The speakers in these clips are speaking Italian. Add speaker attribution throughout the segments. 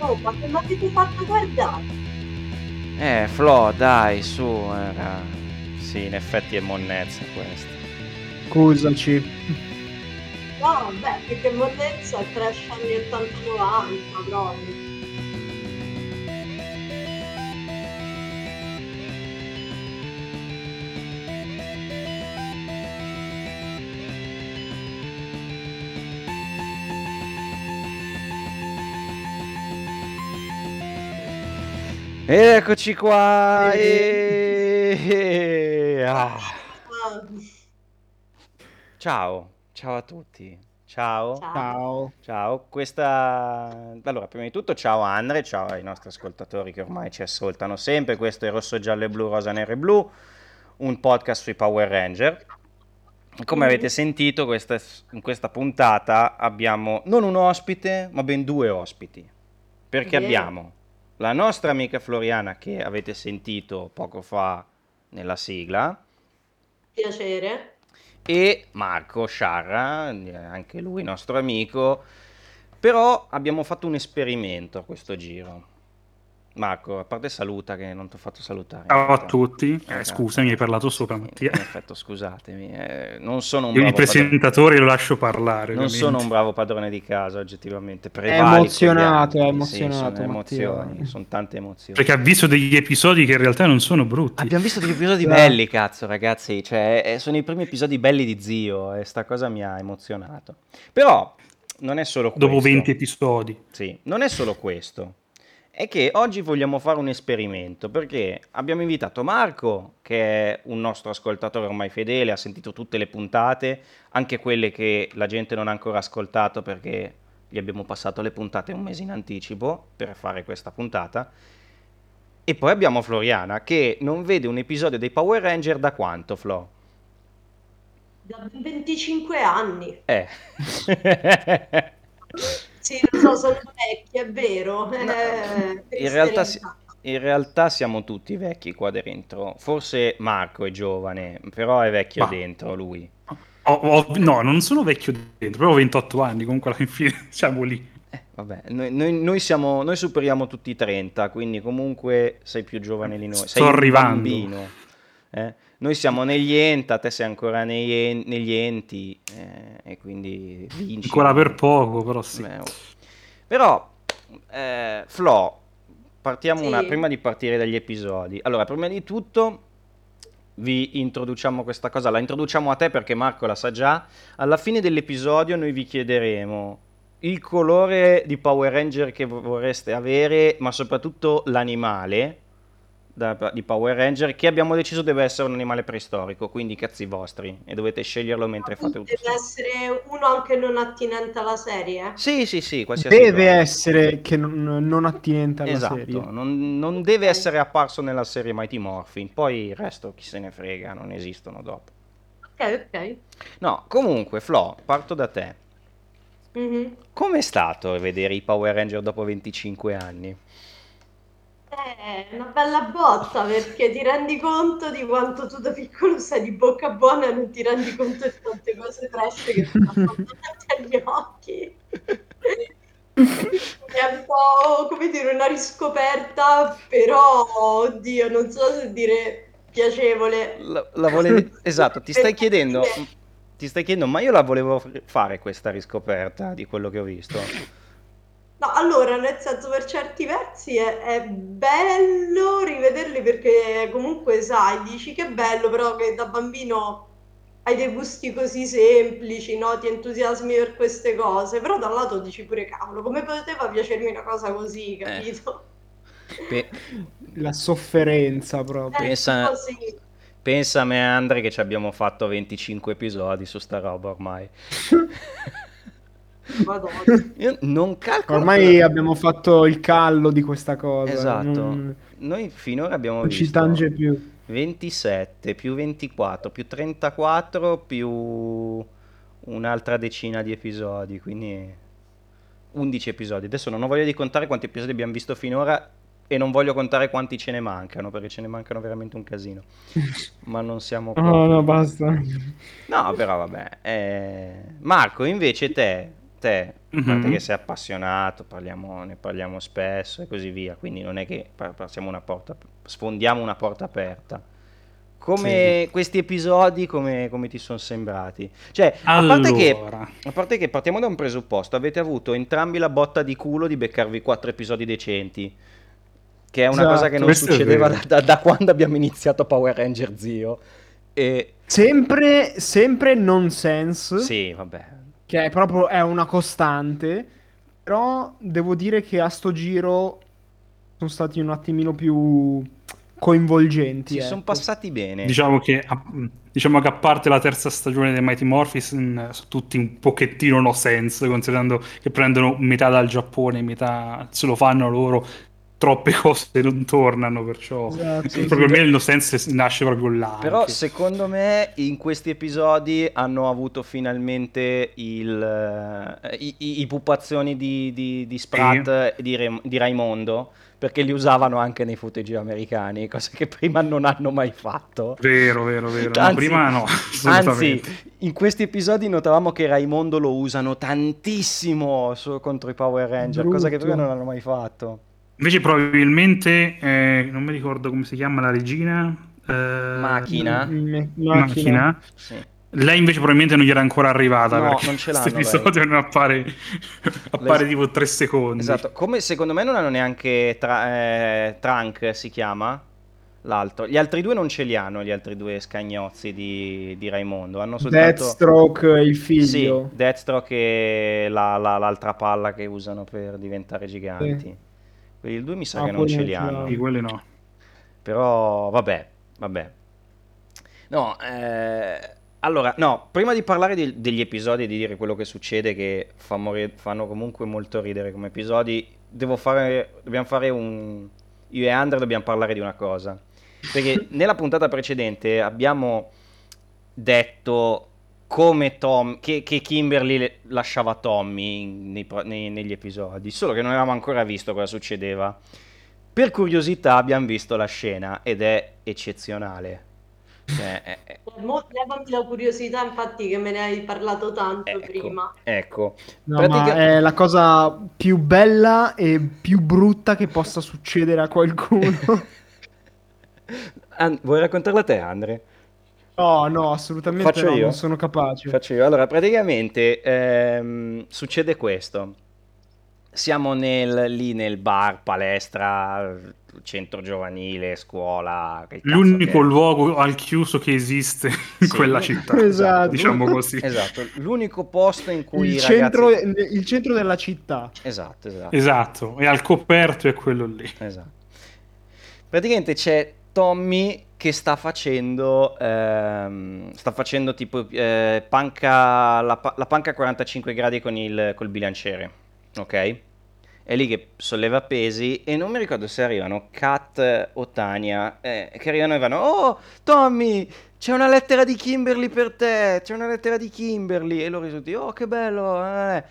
Speaker 1: Oh, ma che mi avete fatto guardare?
Speaker 2: Eh, Flo, dai, su. Era... Sì, in effetti è monnezza questa.
Speaker 3: Scusaci.
Speaker 1: No, beh, più che monnezza è trash anni 80-90 proprio.
Speaker 2: Eccoci qua.
Speaker 3: Eh.
Speaker 2: e- ah.
Speaker 1: Ah,
Speaker 2: Ciao, ciao a tutti. Ciao.
Speaker 1: ciao.
Speaker 3: Ciao.
Speaker 2: Questa... Allora, prima di tutto ciao Andre, ciao ai nostri ascoltatori che ormai ci ascoltano sempre. Questo è Rosso, Giallo e Blu, Rosa, Nero e Blu, un podcast sui Power Ranger. Come avete sentito, questa- in questa puntata abbiamo non un ospite, ma ben due ospiti. Perché
Speaker 1: Vero.
Speaker 2: abbiamo la nostra amica Floriana, che avete sentito poco fa nella sigla,
Speaker 1: Piacere.
Speaker 2: e Marco Sciarra, eh, anche lui nostro amico, però abbiamo fatto un esperimento a questo giro. Marco, a parte saluta che non ti ho fatto salutare.
Speaker 4: Ciao a tutti, eh,
Speaker 2: Esatto.
Speaker 4: scusami, hai parlato sopra Mattia.
Speaker 2: In effetti, scusatemi, eh, non sono un
Speaker 4: Io il
Speaker 2: bravo padrone,
Speaker 4: presentatore lo lascio parlare.
Speaker 2: non
Speaker 4: ovviamente.
Speaker 2: sono un bravo padrone di casa, oggettivamente.
Speaker 3: È
Speaker 2: Prevalico
Speaker 3: emozionato,
Speaker 2: gli
Speaker 3: è
Speaker 2: altri. Sì,
Speaker 3: emozionato,
Speaker 2: sono emozioni, sono tante emozioni.
Speaker 4: Perché ha visto degli episodi che in realtà non sono brutti.
Speaker 2: Abbiamo visto degli episodi belli, cazzo, ragazzi. Cioè, eh, sono i primi episodi belli di Zio e sta cosa mi ha emozionato. Però non è solo questo.
Speaker 4: Dopo 20 episodi.
Speaker 2: Sì, non è solo questo. È che oggi vogliamo fare un esperimento perché abbiamo invitato Marco, che è un nostro ascoltatore ormai fedele, ha sentito tutte le puntate, anche quelle che la gente non ha ancora ascoltato perché gli abbiamo passato le puntate un mese in anticipo per fare questa puntata. E poi abbiamo Floriana che non vede un episodio dei Power Ranger da quanto, Flo?
Speaker 1: Da 25 anni.
Speaker 2: Eh.
Speaker 1: Sì, lo so, sono vecchi, è vero. Eh,
Speaker 2: in, realtà, in realtà siamo tutti vecchi qua dentro. Forse Marco è giovane, però è vecchio
Speaker 4: Ma-
Speaker 2: dentro lui.
Speaker 4: Ho- ho- no, non sono vecchio dentro, però ho 28 anni, comunque alla fine siamo lì.
Speaker 2: Eh, vabbè, noi, noi- noi siamo, noi superiamo tutti i 30, quindi comunque sei più giovane di noi.
Speaker 4: Sto
Speaker 2: sei un
Speaker 4: arrivando.
Speaker 2: bambino. eh. Noi siamo negli enta, te sei ancora negli, en- negli enti eh, e quindi vinci.
Speaker 4: Ancora per poco, però sì.
Speaker 2: Beh, oh. Però, eh, Flo, partiamo
Speaker 1: Sì.
Speaker 2: una, prima di partire dagli episodi. Allora, prima di tutto vi introduciamo questa cosa, la introduciamo a te perché Marco la sa già. Alla fine dell'episodio noi vi chiederemo il colore di Power Ranger che vo- vorreste avere, ma soprattutto l'animale da- di Power Ranger che abbiamo deciso deve essere un animale preistorico, quindi cazzi vostri e dovete sceglierlo mentre fate tutto.
Speaker 1: Deve essere uno anche non attinente alla serie.
Speaker 2: Sì, sì, sì, qualsiasi
Speaker 3: Deve
Speaker 2: cosa.
Speaker 3: essere che non, non attinente alla
Speaker 2: Esatto,
Speaker 3: serie.
Speaker 2: non, non deve essere apparso nella serie Mighty Morphin, poi il resto chi se ne frega, non esistono dopo.
Speaker 1: Ok, ok.
Speaker 2: No, comunque, Flo, parto da te.
Speaker 1: Mhm.
Speaker 2: Com'è stato vedere i Power Ranger dopo 25 anni?
Speaker 1: È una bella botta perché ti rendi conto di quanto tu da piccolo sei di bocca buona e non ti rendi conto di tante cose trash che ti passano davanti agli occhi. È un po' come dire una riscoperta, però oddio, non so se dire piacevole.
Speaker 2: La, la volevi... Esatto, ti stai chiedendo... Ti stai chiedendo, ma io la volevo fare questa riscoperta di quello che ho visto.
Speaker 1: No, allora, nel senso, per certi versi è, è bello rivederli perché comunque sai, dici che è bello, però che da bambino hai dei gusti così semplici, no? Ti entusiasmi per queste cose, però dal lato dici pure cavolo, come poteva piacermi una cosa così, capito?
Speaker 2: Pe-
Speaker 3: La sofferenza proprio.
Speaker 1: Eh,
Speaker 2: pensa-
Speaker 1: così.
Speaker 2: pensa a me, Andre, che ci abbiamo fatto 25 episodi su sta roba ormai. Io non calcolo...
Speaker 3: Ormai abbiamo fatto il callo di questa cosa.
Speaker 2: Esatto.
Speaker 3: Non,
Speaker 2: Noi finora abbiamo
Speaker 3: non ci
Speaker 2: visto
Speaker 3: tange più.
Speaker 2: 27 più 24 più 34 più un'altra decina di episodi, quindi 11 episodi. Adesso non ho voglia di contare quanti episodi abbiamo visto finora e non voglio contare quanti ce ne mancano, perché ce ne mancano veramente un casino. Ma non siamo
Speaker 3: No,
Speaker 2: proprio-
Speaker 3: no, basta.
Speaker 2: No, però vabbè. eh, Marco, invece te, te, a parte
Speaker 4: Mhm.
Speaker 2: che sei appassionato, parliamo- ne parliamo spesso e così via, quindi non è che pa- passiamo una porta, sfondiamo una porta aperta. Come questi episodi, come, come ti sono sembrati? Cioè, a parte che
Speaker 4: Allora,
Speaker 2: a parte che partiamo da un presupposto, avete avuto entrambi la botta di culo di beccarvi quattro episodi decenti, che è una
Speaker 3: Esatto.
Speaker 2: cosa che non
Speaker 4: Questo è
Speaker 2: succedeva da, da- da quando abbiamo iniziato Power Ranger Zio. E
Speaker 3: Sempre, sempre nonsense,
Speaker 2: sì, vabbè.
Speaker 3: Che è proprio è una costante, però devo dire che a sto giro sono stati un attimino più coinvolgenti.
Speaker 2: Ci
Speaker 3: ecco.
Speaker 2: sono passati bene.
Speaker 4: diciamo che, a, diciamo che a parte la terza stagione dei Mighty Morphin, sono tutti un pochettino no sense, considerando che prendono metà dal Giappone, metà se lo fanno loro, troppe cose non tornano, perciò
Speaker 3: Esatto, sì,
Speaker 4: proprio
Speaker 3: sì.
Speaker 4: me il no sense nasce proprio là.
Speaker 2: Però secondo me in questi episodi hanno avuto finalmente il, eh, i, i- i pupazzoni di, di, di Sprat e di, Re- di Raimondo, perché li usavano anche nei footage americani, cose che prima non hanno mai fatto.
Speaker 4: Vero, vero, vero. No,
Speaker 2: Anzi-
Speaker 4: prima no,
Speaker 2: Anzi, in questi episodi notavamo che Raimondo lo usano tantissimo su- contro i Power Ranger, cosa che
Speaker 3: Brutto.
Speaker 2: prima non hanno mai fatto.
Speaker 4: Invece probabilmente, eh, non mi ricordo come si chiama la regina. eh,
Speaker 2: Macchina?
Speaker 3: Me-
Speaker 4: Macchina.
Speaker 2: Sì.
Speaker 4: Lei invece probabilmente non gli era ancora arrivata
Speaker 2: No,
Speaker 4: perché
Speaker 2: non ce
Speaker 4: questo
Speaker 2: l'hanno,
Speaker 4: episodio non appare, appare tipo tre secondi.
Speaker 2: Esatto, come secondo me non hanno neanche tra- eh, Trunk si chiama l'altro. Gli altri due non ce li hanno, gli altri due scagnozzi di, di Raimondo. Hanno soltanto
Speaker 3: Deathstroke, il
Speaker 2: Sì,
Speaker 3: figlio.
Speaker 2: Deathstroke e la- la- l'altra palla che usano per diventare giganti. Quelli due mi sa
Speaker 3: Ah,
Speaker 2: che non ce li hanno.
Speaker 4: Sì, quelli no.
Speaker 2: Però vabbè, vabbè. No, eh, allora, no, prima di parlare di- degli episodi e di dire quello che succede, che fa morire- fanno comunque molto ridere come episodi, devo fare, dobbiamo fare un... Io e Andre dobbiamo parlare di una cosa. Perché nella puntata precedente abbiamo detto come Tom, che, che Kimberly lasciava Tommy nei nei- negli episodi, solo che non avevamo ancora visto cosa succedeva. Per curiosità abbiamo visto la scena ed è eccezionale. Cioè, è- è-
Speaker 1: la curiosità, infatti, che me ne hai parlato tanto
Speaker 2: ecco,
Speaker 1: prima.
Speaker 2: ecco.
Speaker 3: No,
Speaker 2: Pratica-
Speaker 3: ma è la cosa più bella e più brutta che possa succedere a qualcuno.
Speaker 2: An- vuoi raccontarla te, Andre?
Speaker 3: No, no, assolutamente
Speaker 2: Faccio
Speaker 3: no,
Speaker 2: io?
Speaker 3: non sono capace.
Speaker 2: Faccio io. Allora, praticamente ehm, succede questo. Siamo nel- lì nel bar, palestra, centro giovanile, scuola. che cazzo
Speaker 4: L'unico
Speaker 2: che
Speaker 4: luogo al chiuso che esiste in
Speaker 2: Sì.
Speaker 4: quella città,
Speaker 3: Esatto.
Speaker 4: diciamo così.
Speaker 2: Esatto, l'unico posto in cui
Speaker 3: Il centro,
Speaker 2: ragazzi...
Speaker 3: il centro della città.
Speaker 2: Esatto, esatto.
Speaker 4: Esatto, e al coperto è quello lì.
Speaker 2: Esatto. Praticamente c'è Tommy che sta facendo, ehm, sta facendo tipo eh, panca, la, la panca a 45 gradi con il col bilanciere, ok? È lì che solleva pesi e non mi ricordo se arrivano Kat o Tania, eh, che arrivano e vanno, oh Tommy, c'è una lettera di Kimberly per te, c'è una lettera di Kimberly, e loro tutti, oh che bello, eh."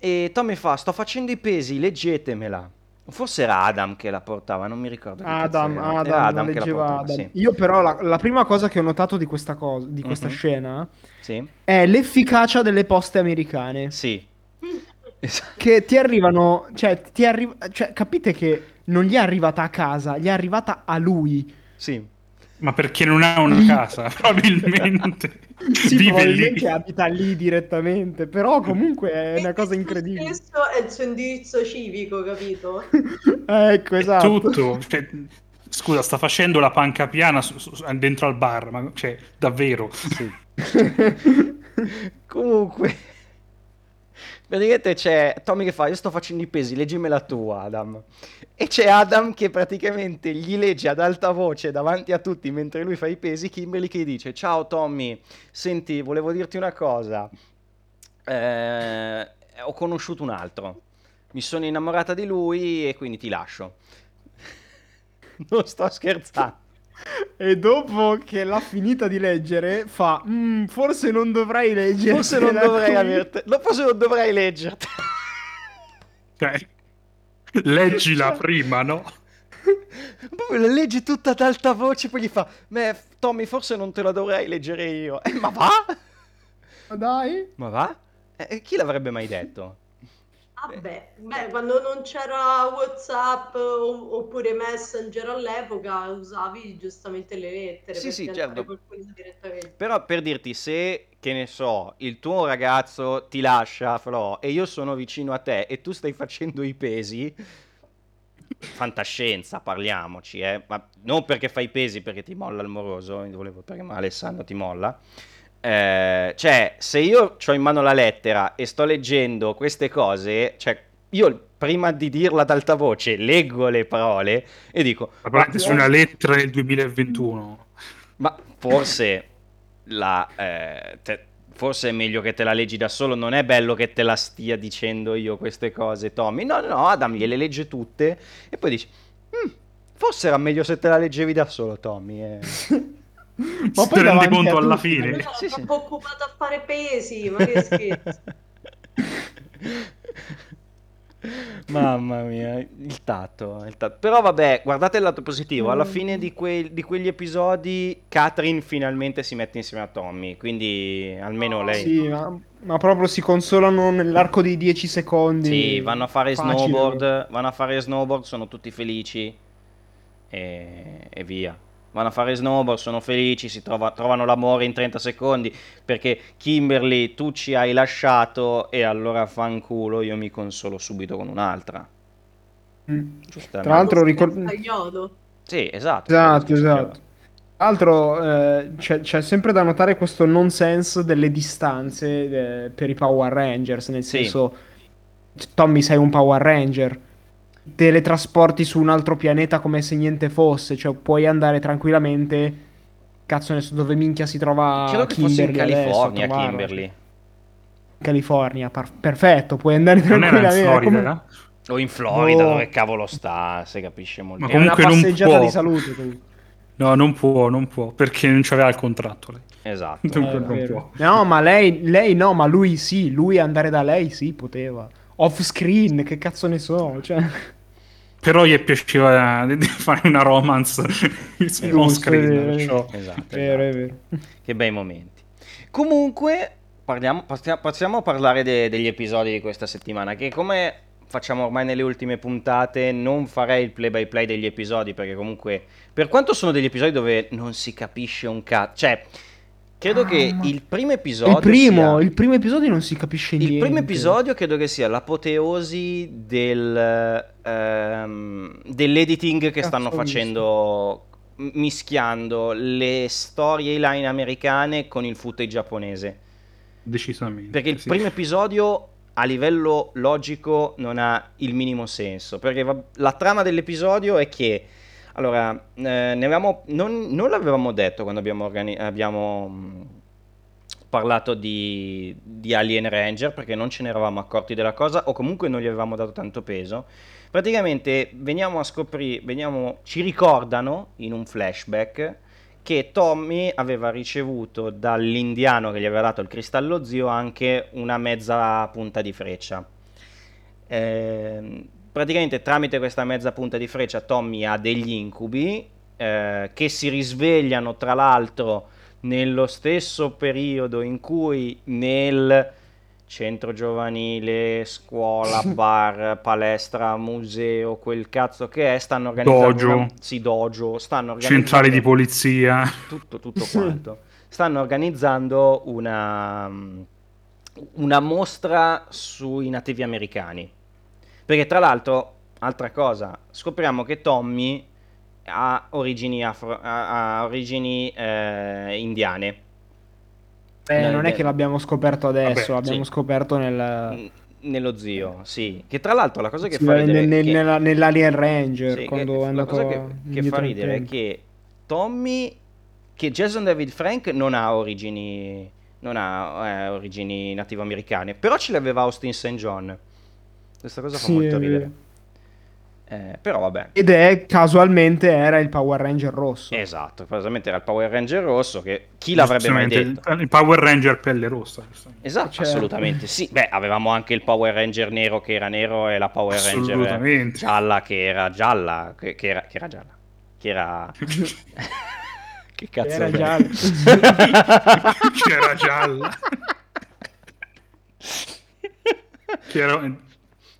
Speaker 2: e Tommy fa, sto facendo i pesi, leggetemela. Forse era Adam che la portava, non mi ricordo.
Speaker 3: Adam. Adam, la leggeva
Speaker 2: portava,
Speaker 3: Adam.
Speaker 2: sì.
Speaker 3: Io però la, la prima cosa che ho notato di questa, cosa, di questa
Speaker 2: Mhm.
Speaker 3: scena
Speaker 2: Sì,
Speaker 3: è l'efficacia delle poste americane.
Speaker 2: sì.
Speaker 3: Che ti arrivano, cioè, ti arri- cioè, capite che non gli è arrivata a casa, gli è arrivata a lui.
Speaker 2: Sì.
Speaker 4: Ma perché non ha una casa, probabilmente.
Speaker 3: Sì,
Speaker 4: Vive
Speaker 3: probabilmente
Speaker 4: lì.
Speaker 3: abita lì direttamente, però comunque è una cosa incredibile.
Speaker 1: Questo è il suo indirizzo civico, capito?
Speaker 3: ecco, esatto.
Speaker 4: Tutto. Cioè, scusa, sta facendo la panca piana su- su- su- dentro al bar, ma cioè, davvero.
Speaker 2: Sì. Comunque, praticamente c'è Tommy che fa: Io sto facendo i pesi, leggimela tu, Adam. E c'è Adam che praticamente gli legge ad alta voce davanti a tutti mentre lui fa i pesi. Kimberly che gli dice: Ciao Tommy, senti, volevo dirti una cosa. Eh, ho conosciuto un altro. Mi sono innamorata di lui e quindi ti lascio. Non sto scherzando.
Speaker 3: E dopo che l'ha finita di leggere, fa: "Mm, Forse non dovrei leggere.
Speaker 2: Forse non dovrei averti. no, Forse non dovrei leggerti.
Speaker 4: Cioè, leggila prima, no?
Speaker 2: Poi la legge tutta ad alta voce, poi gli fa: Beh, Tommy, forse non te la dovrei leggere io. Eh, ma va?
Speaker 3: Dai.
Speaker 2: Ma va? Eh, chi l'avrebbe mai detto?
Speaker 1: Vabbè, beh, quando non c'era WhatsApp o- oppure Messenger all'epoca usavi giustamente le lettere
Speaker 2: Sì,
Speaker 1: per
Speaker 2: sì,
Speaker 1: piantare
Speaker 2: certo.
Speaker 1: qualcosa direttamente.
Speaker 2: Però per dirti, se, che ne so, il tuo ragazzo ti lascia, Flo, e io sono vicino a te e tu stai facendo i pesi, fantascienza, parliamoci, eh. Ma non perché fai i pesi, perché ti molla il moroso, volevo perché ma Alessandro ti molla. Eh, cioè, se io ho in mano la lettera e sto leggendo queste cose, cioè, io prima di dirla ad alta voce leggo le parole e dico,
Speaker 4: Ma guardate, su una lettera del 2021.
Speaker 2: ma forse la, eh, te- forse è meglio che te la leggi da solo, non è bello che te la stia dicendo io queste cose, Tommy. No, no, Adam gliele legge tutte e poi dici, "Mm, forse era meglio se te la leggevi da solo, Tommy. eh."
Speaker 3: Ma
Speaker 4: rende
Speaker 3: davanti
Speaker 4: conto alla
Speaker 3: tutti,
Speaker 4: fine.
Speaker 1: Ero
Speaker 2: Sì, sì.
Speaker 1: troppo occupata a fare pesi, ma che scherzo.
Speaker 2: Mamma mia, il tatto, il tatto. Però vabbè, guardate il lato positivo. Alla fine di, quei- di quegli episodi, Catherine finalmente si mette insieme a Tommy. Quindi almeno lei.
Speaker 3: Sì, ma, ma proprio si consolano nell'arco di 10 secondi.
Speaker 2: Sì, vanno a fare
Speaker 3: Facile.
Speaker 2: snowboard, vanno a fare snowboard, sono tutti felici e, e via. Vanno a fare snowboard, sono felici, si trova- trovano l'amore in 30 secondi perché Kimberly tu ci hai lasciato e allora fanculo, io mi consolo subito con un'altra.
Speaker 3: Mm.
Speaker 2: Giustamente.
Speaker 3: Tra l'altro ricor-
Speaker 1: Tagliato.
Speaker 2: Sì, esatto.
Speaker 3: Esatto, esatto. Tra l'altro eh, c'è, c'è sempre da notare questo nonsense delle distanze eh, per i Power Rangers, nel
Speaker 2: Sì.
Speaker 3: senso, Tommy sei un Power Ranger, teletrasporti su un altro pianeta come se niente fosse, cioè puoi andare tranquillamente, cazzo ne so dove minchia si trova
Speaker 2: Credo che fosse in
Speaker 3: Kimberly adesso, a
Speaker 2: California,
Speaker 3: trovarla.
Speaker 2: Kimberly.
Speaker 3: California, par- perfetto, puoi andare
Speaker 4: Non era in
Speaker 3: tranquillamente.
Speaker 4: Florida?
Speaker 3: come-
Speaker 2: O in Florida,
Speaker 3: No.
Speaker 2: dove cavolo sta, si capisce molto.
Speaker 4: Ma
Speaker 3: È una
Speaker 4: Comunque non
Speaker 3: passeggiata
Speaker 4: può.
Speaker 3: di salute. comunque.
Speaker 4: No, non può, non può, perché non c'aveva il contratto lei.
Speaker 2: Esatto.
Speaker 4: Dunque
Speaker 3: Eh,
Speaker 4: non
Speaker 3: vero.
Speaker 4: può.
Speaker 3: No, ma lei, lei no, ma lui sì, lui andare da lei sì, poteva. Off screen, che cazzo ne so, cioè...
Speaker 4: Però gli piaceva di fare una romance su
Speaker 3: Giusto,
Speaker 4: on screen. perciò-
Speaker 2: Esatto,
Speaker 3: Vero, è
Speaker 2: esatto.
Speaker 3: vero.
Speaker 2: Che bei momenti. Comunque, parliamo, passiamo a parlare de- degli episodi di questa settimana. Che come facciamo ormai nelle ultime puntate, non farei il play by play degli episodi. Perché comunque, per quanto sono degli episodi dove non si capisce un cazzo, cioè, credo
Speaker 3: Ah,
Speaker 2: che
Speaker 3: ma-
Speaker 2: il primo episodio.
Speaker 3: Il primo,
Speaker 2: sia-
Speaker 3: il primo episodio non si capisce
Speaker 2: il
Speaker 3: niente.
Speaker 2: primo episodio credo che sia l'apoteosi del, ehm, dell'editing che stanno
Speaker 3: visto.
Speaker 2: facendo m- mischiando le storyline americane con il footage giapponese.
Speaker 4: Decisamente.
Speaker 2: Perché il
Speaker 4: sì.
Speaker 2: primo episodio a livello logico non ha il minimo senso. Perché la trama dell'episodio è che. Allora, eh, avevamo, non, non l'avevamo detto quando abbiamo, organi- abbiamo mh, parlato di, di Alien Ranger perché non ce ne eravamo accorti della cosa o comunque non gli avevamo dato tanto peso. Praticamente veniamo a scoprire, veniamo, ci ricordano in un flashback che Tommy aveva ricevuto dall'indiano che gli aveva dato il cristallo zio anche una mezza punta di freccia. Ehm, praticamente tramite questa mezza punta di freccia Tommy ha degli incubi eh, che si risvegliano tra l'altro nello stesso periodo in cui nel centro giovanile, scuola, bar, palestra, museo, quel cazzo che è, stanno organizzando
Speaker 4: Dojo.
Speaker 2: una- sì, dojo, stanno organizzando
Speaker 4: Centrali di polizia.
Speaker 2: tutto, tutto quanto. Stanno organizzando una, una mostra sui nativi americani. Perché tra l'altro, altra cosa, scopriamo che Tommy ha origini, afro- ha- ha origini eh, indiane.
Speaker 3: Eh,
Speaker 2: No,
Speaker 3: non è
Speaker 2: beh.
Speaker 3: che l'abbiamo scoperto adesso,
Speaker 4: Vabbè,
Speaker 3: l'abbiamo
Speaker 2: sì.
Speaker 3: scoperto nel...
Speaker 2: Nello zio, sì. Che tra l'altro la cosa che
Speaker 3: sì,
Speaker 2: fa ridere...
Speaker 3: nel-
Speaker 2: che-
Speaker 3: nella- nell'Alien Ranger,
Speaker 2: Sì,
Speaker 3: quando
Speaker 2: che-
Speaker 3: è
Speaker 2: la
Speaker 3: andato
Speaker 2: cosa che, che fa ridere è che Tommy, che Jason David Frank non ha origini, non ha eh, origini nativo-americane, però ce l'aveva Austin St. John. Questa cosa fa
Speaker 3: Sì,
Speaker 2: molto
Speaker 3: è
Speaker 2: ridere. Eh, però vabbè.
Speaker 3: Ed è, casualmente, era il Power Ranger rosso.
Speaker 2: Esatto, praticamente era il Power Ranger rosso che chi l'avrebbe mai detto?
Speaker 4: Il, il Power Ranger pelle rossa.
Speaker 2: Esatto,
Speaker 3: Certo.
Speaker 2: assolutamente sì. Beh, avevamo anche il Power Ranger nero che era nero e la Power Ranger gialla che era gialla, che, che era, che era gialla, che era... che cazzo
Speaker 3: Era gialla.
Speaker 4: C'era gialla. che era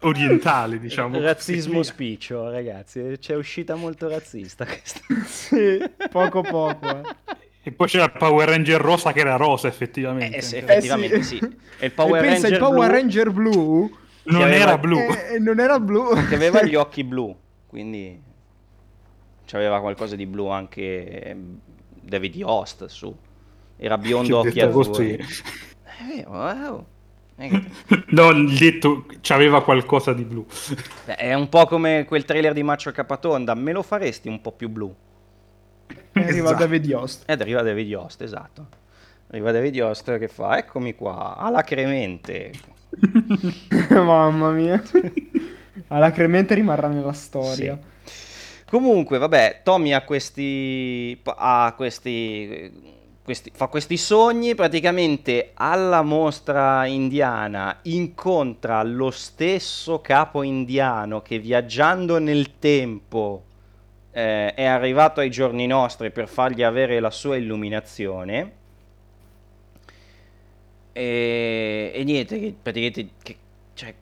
Speaker 4: orientale, diciamo.
Speaker 2: Razzismo
Speaker 4: così.
Speaker 2: spiccio, ragazzi. C'è uscita molto razzista questa.
Speaker 3: Sì, poco poco. eh.
Speaker 4: E poi c'era il Power Ranger rosa che era rosa, effettivamente.
Speaker 2: Eh, sì,
Speaker 4: Anche-
Speaker 2: effettivamente sì. E il Power
Speaker 3: e pensa,
Speaker 2: Ranger
Speaker 3: il Power
Speaker 2: blu-
Speaker 3: Ranger blu
Speaker 4: Non
Speaker 2: aveva-
Speaker 4: era blu.
Speaker 3: eh, non era blu.
Speaker 2: che aveva gli occhi blu, quindi c'aveva qualcosa di blu anche ehm, David Yost su. Era biondo occhi azzurri. vero, wow. È che-
Speaker 4: No, il detto c'aveva qualcosa di blu.
Speaker 2: Beh, È un po' come quel trailer di Maccio Capatonda, me lo faresti un po' più blu?
Speaker 3: Arriva
Speaker 4: Esatto.
Speaker 3: David Yost.
Speaker 2: Ed arriva David Yost, esatto. Arriva David Yost che fa, eccomi qua, alacremente.
Speaker 3: Mamma mia. Alacremente rimarrà nella storia.
Speaker 2: Comunque, vabbè, Tommy ha questi, ha questi, questi, fa questi sogni, praticamente alla mostra indiana incontra lo stesso capo indiano che viaggiando nel tempo eh, è arrivato ai giorni nostri per fargli avere la sua illuminazione. E, e niente, che praticamente... Che, cioè,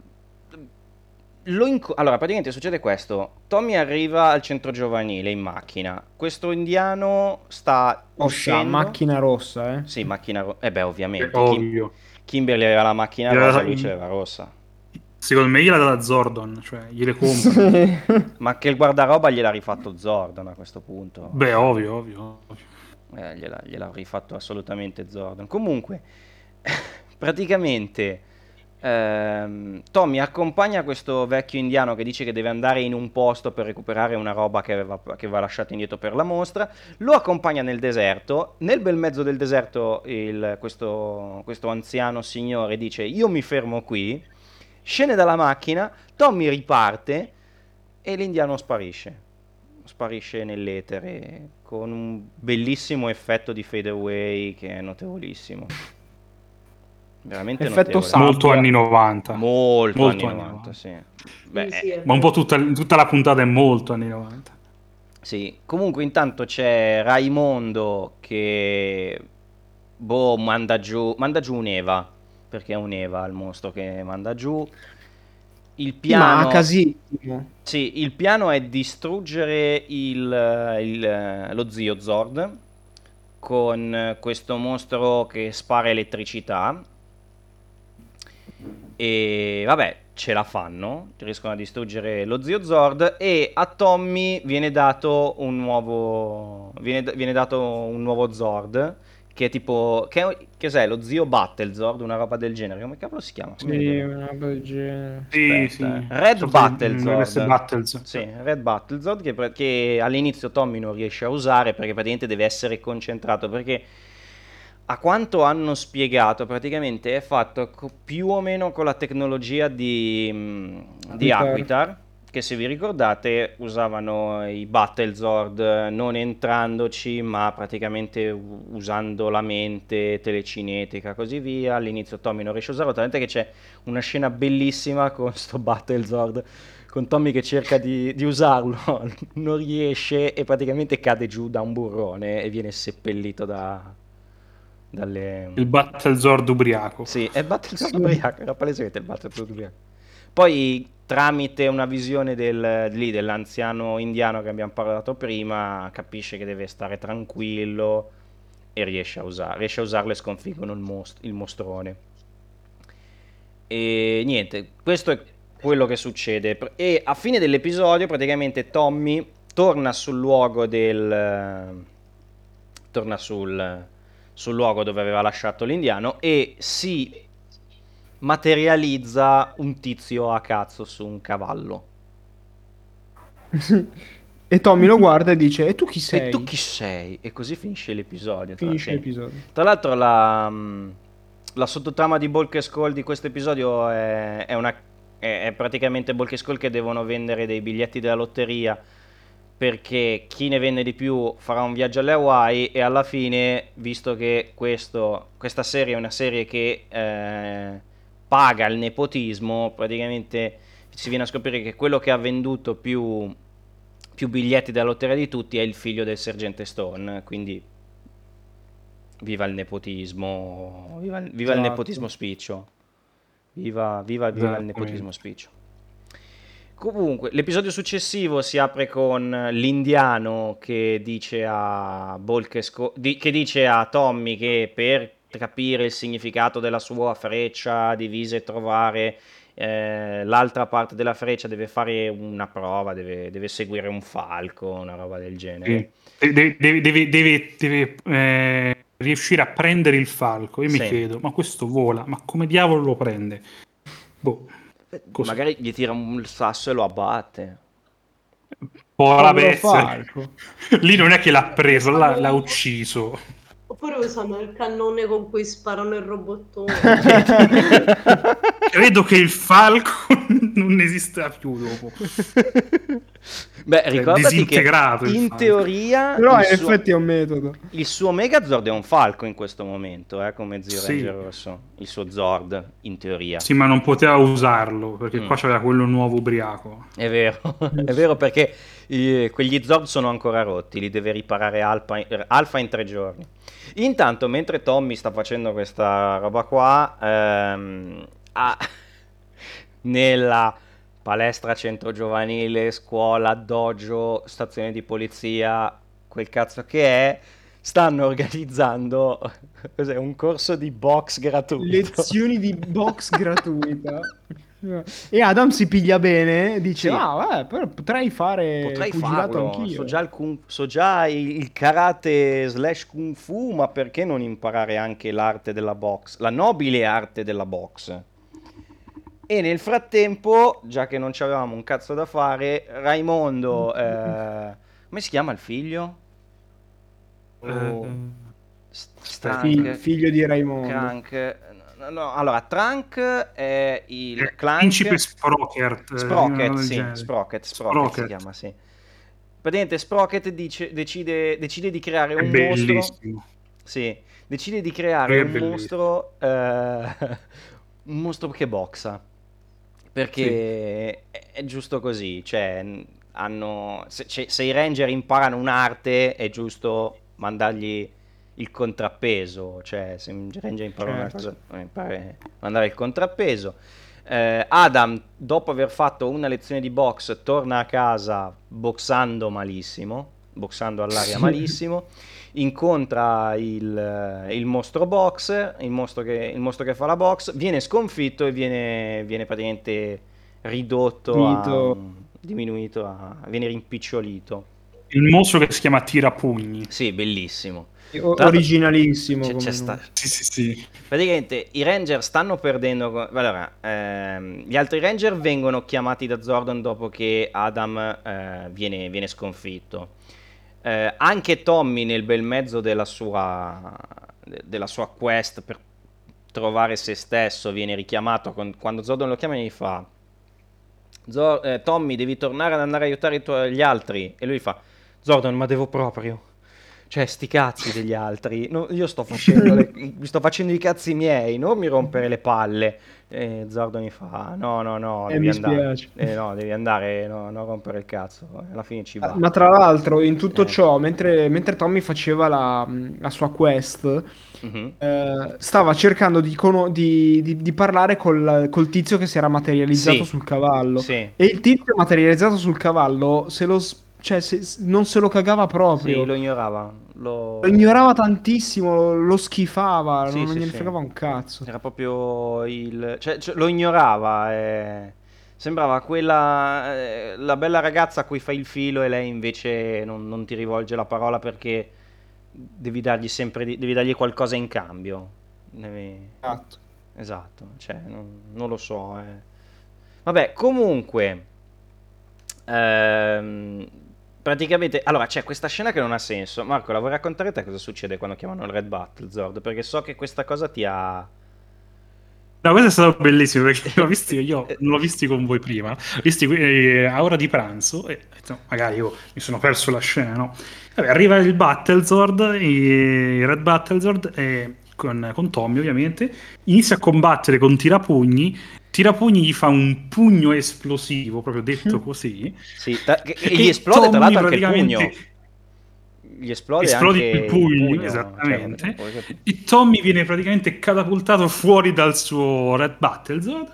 Speaker 2: lo inco- allora, praticamente succede questo. Tommy arriva al centro giovanile in macchina. Questo indiano sta
Speaker 3: Oscia,
Speaker 2: uscendo...
Speaker 3: macchina rossa, eh.
Speaker 2: Sì, macchina rossa. Eh beh, ovviamente. Kim-. Kimberly aveva la macchina
Speaker 4: Era-
Speaker 2: rosa, lui ce l'aveva rossa.
Speaker 4: Secondo me gliela dà Zordon, cioè gliele compra.
Speaker 2: Ma che il guardaroba gliel'ha rifatto Zordon a questo punto.
Speaker 4: Beh, ovvio, ovvio. ovvio.
Speaker 2: Eh, gliela, gliel'ha rifatto assolutamente Zordon. Comunque, praticamente, ehm, Tommy accompagna questo vecchio indiano che dice che deve andare in un posto per recuperare una roba che aveva, che aveva lasciato indietro per la mostra. Lo accompagna nel deserto. Nel bel mezzo del deserto, il- questo, questo anziano signore dice: Io mi fermo qui. Scende dalla macchina. Tommy riparte e l'indiano sparisce sparisce nell'etere con un bellissimo effetto di fade away che è notevolissimo. Veramente
Speaker 3: Effetto
Speaker 2: notevole.
Speaker 3: Sabbia.
Speaker 4: Molto anni 90.
Speaker 2: Molto,
Speaker 4: Molto
Speaker 2: anni
Speaker 4: anni
Speaker 2: 90, sì.
Speaker 1: Sì,
Speaker 2: Beh,
Speaker 1: sì, è
Speaker 4: Ma un po' tutta, tutta la puntata è molto anni 90.
Speaker 2: Sì, comunque intanto c'è Raimondo che boh, manda giù, manda giù un'Eva, perché è un'Eva il mostro che manda giù. Il piano. Sì, il piano è distruggere il- il- lo zio Zord con questo mostro che spara elettricità. E vabbè, ce la fanno, riescono a distruggere lo zio Zord e a Tommy viene dato un nuovo viene, viene dato un nuovo Zord che è tipo che, è- che cos'è? Lo zio Battle Zord, una roba del genere. Come cavolo si chiama?
Speaker 3: Sì, una roba del genere.
Speaker 4: Sì, sì.
Speaker 2: eh. Red
Speaker 4: di-
Speaker 2: Battlezord.
Speaker 4: Battlezord.
Speaker 2: Sì, Red Battlezord che, che all'inizio Tommy non riesce a usare perché praticamente deve essere concentrato perché a quanto hanno spiegato praticamente è fatto co- più o meno con la tecnologia di, mm, di
Speaker 3: Aquitar.
Speaker 2: Aquitar che se vi ricordate usavano i Battlezord non entrandoci ma praticamente u- usando la mente telecinetica così via all'inizio Tommy non riesce a usarlo talmente che c'è una scena bellissima con sto Battlezord con Tommy che cerca di, di usarlo non riesce e praticamente cade giù da un burrone e viene seppellito da, dalle...
Speaker 4: Il Battlezord ubriaco.
Speaker 2: Sì, è il Battlezord ubriaco, era palesemente il Battlezord ubriaco. Poi tramite una visione del, lì, dell'anziano indiano che abbiamo parlato prima, capisce che deve stare tranquillo e riesce a, usare, riesce a usarlo e sconfiggono il, most- il mostrone. E niente, questo è quello che succede. E a fine dell'episodio praticamente Tommy torna sul luogo del... torna sul, sul luogo dove aveva lasciato l'indiano e si materializza un tizio a cazzo su un cavallo.
Speaker 3: E Tommy lo guarda e dice: E tu chi sei?
Speaker 2: E tu chi sei? E così finisce l'episodio.
Speaker 3: Finisce l'episodio.
Speaker 2: Tra l'altro la, mh, la sottotrama di Bulk e Skull di questo episodio è, è una, è, è praticamente Bulk e Skull che devono vendere dei biglietti della lotteria perché chi ne vende di più farà un viaggio alle Hawaii e alla fine, visto che questo, questa serie è una serie che eh, paga il nepotismo, praticamente si viene a scoprire che quello che ha venduto più, più biglietti della lotteria di tutti è il figlio del sergente Stone, quindi viva il nepotismo, viva, il- viva il
Speaker 3: Esatto.
Speaker 2: nepotismo spiccio. Viva, viva, viva il nepotismo spiccio. Comunque, l'episodio successivo si apre con l'indiano che dice a Bulk e Sco- di- che dice a Tommy che per capire il significato della sua freccia divisa e trovare eh, l'altra parte della freccia deve fare una prova, deve, deve seguire un falco, una roba del genere.
Speaker 4: Sì. Deve, deve- deve- eh, riuscire a prendere il falco. Io mi
Speaker 2: Sì.
Speaker 4: chiedo, ma questo vola, ma come diavolo lo prende? Boh, Così.
Speaker 2: Magari gli tira un sasso e lo abbatte.
Speaker 4: povera
Speaker 3: falco.
Speaker 4: Lì non è che l'ha preso, l'ha, l'ha ucciso.
Speaker 1: Oppure usano il cannone con cui sparano il robottone.
Speaker 4: Credo che il falco non esista più dopo.
Speaker 2: Beh, ricordati che in teoria
Speaker 3: Però in
Speaker 2: suo,
Speaker 3: effetti è un metodo.
Speaker 2: il suo Megazord è un falco in questo momento, eh, come Zio
Speaker 4: Sì.
Speaker 2: Ranger Rosso. Il suo Zord, in teoria.
Speaker 4: Sì, ma non poteva usarlo perché
Speaker 2: Mm.
Speaker 4: qua c'aveva quello nuovo ubriaco.
Speaker 2: È vero, è vero perché eh, quegli Zord sono ancora rotti, li deve riparare Alpha in, Alpha in tre giorni. Intanto, mentre Tommy sta facendo questa roba qua, ehm, ha- nella palestra centro giovanile, scuola, dojo, stazione di polizia, quel cazzo che è, stanno organizzando cos'è, un corso di box gratuito.
Speaker 3: Lezioni di box gratuita. E Adam si piglia bene, dice:
Speaker 2: Sì.
Speaker 3: Ah, vabbè, però potrei fare
Speaker 2: Potrei farlo,
Speaker 3: anch'io.
Speaker 2: so già, il, kung- so già il, il karate slash kung fu, ma perché non imparare anche l'arte della box, la nobile arte della box? E nel frattempo, già che non c'avevamo un cazzo da fare, Raimondo, eh, come si chiama il figlio? Oh, S-
Speaker 3: Fi-
Speaker 2: Strank,
Speaker 3: figlio di Raimondo.
Speaker 2: Crank, no, allora Trunk è il
Speaker 4: Eh,
Speaker 2: Clank.
Speaker 4: Principe Sprocket. eh,
Speaker 2: Sprocket, sì,
Speaker 4: genere.
Speaker 2: Sprocket, Sprocket si
Speaker 4: Sprocket.
Speaker 2: chiama, sì. Praticamente Sprocket dice- decide, decide di creare
Speaker 4: È
Speaker 2: un mostro.
Speaker 4: bellissimo.
Speaker 2: Sì, decide di creare
Speaker 4: È
Speaker 2: un
Speaker 4: bellissimo.
Speaker 2: mostro. eh, un mostro che boxa. Perché è, è giusto così. Cioè, hanno, se, cioè, se i ranger imparano un'arte, è giusto mandargli il contrappeso. Cioè, se un ranger impara una
Speaker 3: Certo.
Speaker 2: cosa, eh, impara- mandare il contrappeso. Eh, Adam, dopo aver fatto una lezione di box, torna a casa boxando malissimo, boxando all'aria malissimo, incontra il, il mostro box, il mostro, che, il mostro che fa la box, viene sconfitto e viene, viene praticamente ridotto, a,
Speaker 3: Diminuito.
Speaker 2: diminuito, a, viene rimpicciolito.
Speaker 4: Il mostro che si chiama Tirapugni.
Speaker 2: Sì, bellissimo.
Speaker 3: O- originalissimo.
Speaker 2: C'è- c'è sta-
Speaker 4: Sì, sì, sì.
Speaker 2: Praticamente i Ranger stanno perdendo. Allora, ehm, gli altri Ranger vengono chiamati da Zordon dopo che Adam eh, viene, viene sconfitto. Eh, anche Tommy, nel bel mezzo della sua, de- della sua quest per trovare se stesso, viene richiamato. con- quando Zordon lo chiama, gli fa: "Zor- eh, Tommy, devi tornare ad andare a aiutare i tuoi- gli altri. E lui fa: Zordon, ma devo proprio. Cioè, sti cazzi degli altri. No, io sto facendo, le- sto facendo i cazzi miei, non mi rompere le palle. E Zordon mi fa: No, no, no,
Speaker 3: Eh,
Speaker 2: devi
Speaker 3: mi
Speaker 2: andare. Eh, no, devi andare, no, non rompere il cazzo. Alla fine ci va.
Speaker 3: Ma tra l'altro, in tutto
Speaker 2: Eh.
Speaker 3: ciò, mentre, mentre Tommy faceva la, la sua quest, eh, stava cercando di, di- di- di parlare col, col tizio che si era materializzato
Speaker 2: Sì.
Speaker 3: sul cavallo.
Speaker 2: Sì.
Speaker 3: E il tizio materializzato sul cavallo se lo, s- cioè, se- non se lo cagava proprio.
Speaker 2: Sì, lo ignorava. Lo...
Speaker 3: Lo ignorava tantissimo, lo, lo schifava,
Speaker 2: Sì,
Speaker 3: non
Speaker 2: sì,
Speaker 3: gliene
Speaker 2: sì.
Speaker 3: fregava un cazzo.
Speaker 2: Era proprio il... Cioè, cioè, lo ignorava. eh. Sembrava quella... eh, la bella ragazza a cui fai il filo e lei invece non, non ti rivolge la parola perché devi dargli sempre... di- Devi dargli qualcosa in cambio. Devi-
Speaker 3: Esatto.
Speaker 2: Esatto, cioè, non, non lo so. eh. Vabbè, comunque, ehm, praticamente, allora c'è questa scena che non ha senso. Marco, la vuoi raccontare te cosa succede quando chiamano il Red Battle Zord? Perché so che questa cosa ti ha...
Speaker 4: No, questo è stato bellissimo perché l'ho visto io, non l'ho visti con voi prima, visti eh, a ora di pranzo e detto, magari io mi sono perso la scena, no? Vabbè, arriva il Battlezord, il Red Battlezord e con, con Tommy ovviamente, inizia a combattere con Tirapugni, Tirapugni gli fa un pugno esplosivo, proprio detto così,
Speaker 2: Sì, ta- e
Speaker 4: e
Speaker 2: gli esplode tra
Speaker 4: Tommy
Speaker 2: l'altro anche il pugno. gli esplode
Speaker 4: Esplodi
Speaker 2: anche
Speaker 4: il pugno,
Speaker 2: pugno,
Speaker 4: esattamente.
Speaker 2: cioè,
Speaker 4: E Tommy viene praticamente catapultato fuori dal suo Red Battlezord.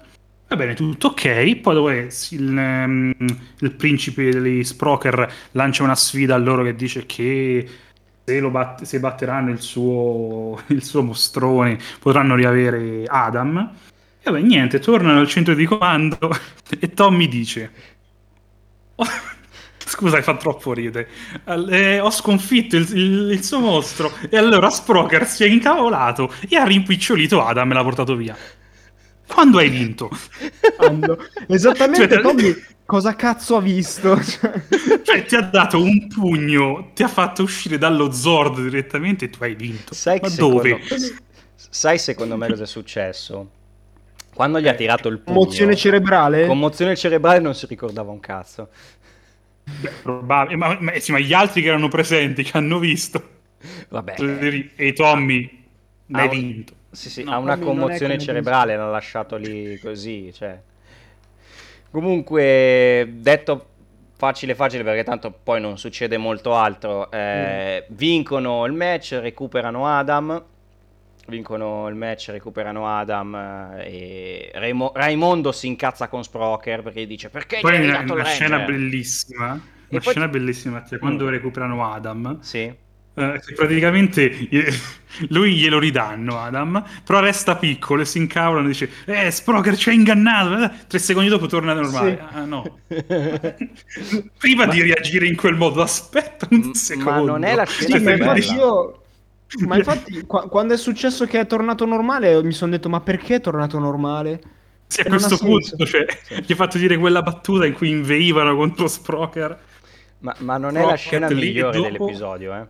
Speaker 4: Va bene, tutto ok. Poi dopo il, ehm, il principe degli Sprocker lancia una sfida a loro che dice che se, lo batte- se batteranno il suo, il suo mostrone potranno riavere Adam. E vabbè, niente, tornano al centro di comando e Tommy dice... Scusa, fa troppo ridere. Eh, ho sconfitto il, il- il suo mostro e allora Sprocker si è incavolato e ha rimpicciolito Adam e l'ha portato via. Quando hai vinto?
Speaker 3: Quando- Esattamente,
Speaker 4: Cioè,
Speaker 3: Tommy, cosa cazzo ha visto? Cioè,
Speaker 4: Cioè, ti ha dato un pugno, ti ha fatto uscire dallo Zord direttamente e tu hai vinto.
Speaker 2: Sai,
Speaker 4: Ma dove?
Speaker 2: secondo, sai secondo me cosa è successo? Quando gli ha tirato il pugno,
Speaker 3: Commozione cerebrale?
Speaker 2: commozione cerebrale non si ricordava un cazzo.
Speaker 4: Beh, probabile. Ma, ma- sì, ma gli altri che erano presenti, che hanno visto.
Speaker 2: Vabbè,
Speaker 4: E Tommy, ne
Speaker 2: Ha
Speaker 4: hai
Speaker 2: un-
Speaker 4: vinto.
Speaker 2: sì, sì,
Speaker 3: No,
Speaker 2: ha una commozione cerebrale, l'ha lasciato lì così, cioè. Comunque, detto facile facile perché tanto poi non succede molto altro, eh, vincono il match, recuperano Adam, vincono il match, recuperano Adam eh, e Raimo- Raimondo si incazza con Sprocker perché gli dice perché
Speaker 4: Poi
Speaker 2: gli hai
Speaker 4: una, una scena
Speaker 2: Ranger?"
Speaker 4: bellissima. Una
Speaker 2: poi-
Speaker 4: scena bellissima, cioè, quando
Speaker 2: Mm.
Speaker 4: recuperano Adam.
Speaker 2: Sì.
Speaker 4: eh, praticamente lui glielo ridanno Adam, però resta piccolo e si incavolano e dice Eh, Sprocker ci ha ingannato eh, Tre secondi dopo torna normale
Speaker 3: Sì.
Speaker 4: Ah no Prima di reagire in quel modo Aspetta un
Speaker 2: Ma
Speaker 4: secondo
Speaker 2: non è la
Speaker 3: Sì,
Speaker 2: scena
Speaker 3: ma
Speaker 2: più bella.
Speaker 3: io... Ma infatti, qua- quando è successo che è tornato normale, mi sono detto, ma perché è tornato normale?
Speaker 4: Sì, a
Speaker 3: E
Speaker 4: questo punto cioè, gli ha fatto dire quella battuta in cui inveivano contro Sprocker
Speaker 2: Ma, ma non è
Speaker 4: Però
Speaker 2: la scena migliore
Speaker 4: dopo-
Speaker 2: dell'episodio, eh.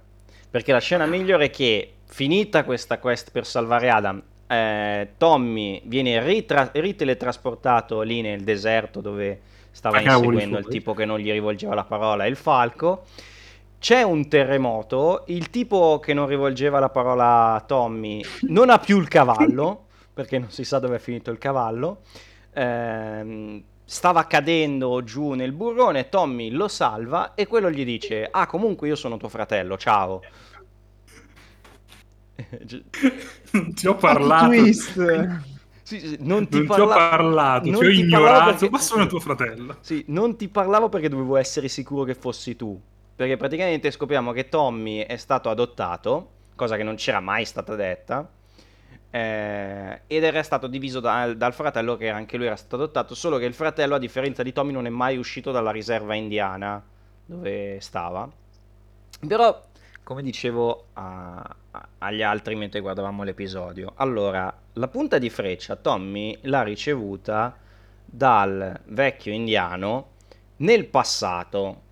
Speaker 2: Perché la scena migliore è che, finita questa quest per salvare Adam, eh, Tommy viene ritra- riteletrasportato lì nel deserto dove stava
Speaker 4: Ah,
Speaker 2: inseguendo il tipo che non gli rivolgeva la parola, il falco. C'è un terremoto, il tipo che non rivolgeva la parola a Tommy non ha più il cavallo, perché non si sa dove è finito il cavallo. Ehm, stava cadendo giù nel burrone, Tommy lo salva e quello gli dice: Ah, comunque io sono tuo fratello, ciao.
Speaker 4: Ti ho parlato
Speaker 3: Twist.
Speaker 2: sì, sì, non ti,
Speaker 4: Non ti
Speaker 2: parla-
Speaker 4: ho parlato
Speaker 2: non
Speaker 4: Ti ho
Speaker 2: ti
Speaker 4: ignorato
Speaker 2: perché-
Speaker 4: Ma sono tuo fratello
Speaker 2: Sì, non ti parlavo perché dovevo essere sicuro che fossi tu. Perché praticamente scopriamo che Tommy è stato adottato, cosa che non c'era mai stata detta. eh, ed era stato diviso da- dal fratello che anche lui era stato adottato, solo che il fratello, a differenza di Tommy, non è mai uscito dalla riserva indiana dove stava. Però, come dicevo a- a- agli altri mentre guardavamo l'episodio, allora, la punta di freccia Tommy l'ha ricevuta dal vecchio indiano nel passato,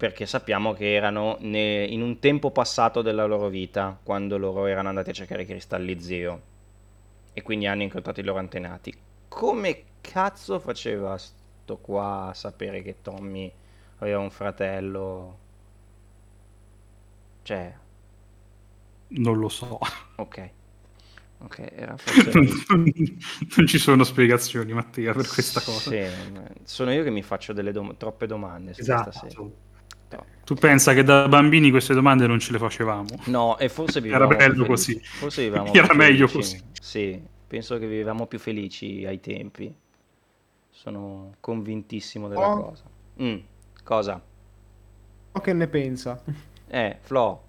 Speaker 2: perché sappiamo che erano ne- in un tempo passato della loro vita, quando loro erano andati a cercare i cristalli zio, e quindi hanno incontrato i loro antenati. Come cazzo faceva sto qua a sapere che Tommy aveva un fratello? Cioè,
Speaker 4: Non lo so
Speaker 2: ok. Ok, era forse...
Speaker 4: Non ci sono spiegazioni Mattia per questa cosa
Speaker 2: Sì, sono io che mi faccio delle dom- troppe domande su questa serie.
Speaker 4: Esatto. Tu pensa che da bambini queste domande non ce le facevamo
Speaker 2: No, e forse
Speaker 4: Era
Speaker 2: vivevamo più
Speaker 4: bello così.
Speaker 2: Forse vivevamo
Speaker 4: Era meglio
Speaker 2: felici.
Speaker 4: così.
Speaker 2: Sì, penso che vivevamo più felici ai tempi. Sono convintissimo della
Speaker 3: Oh.
Speaker 2: cosa. Mm, cosa?
Speaker 3: So che ne pensa.
Speaker 2: Eh, Flo.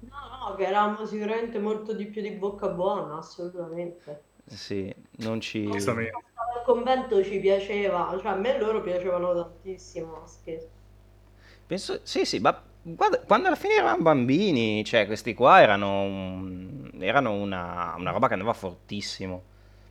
Speaker 1: No, no, che eravamo sicuramente molto di più di bocca buona, assolutamente.
Speaker 2: Sì, non ci...
Speaker 1: Al convento ci piaceva, cioè a me loro piacevano tantissimo, scherzo.
Speaker 2: Penso... Sì, sì, ma guarda, quando alla fine eravamo bambini, cioè questi qua erano, un- erano una, una roba che andava fortissimo.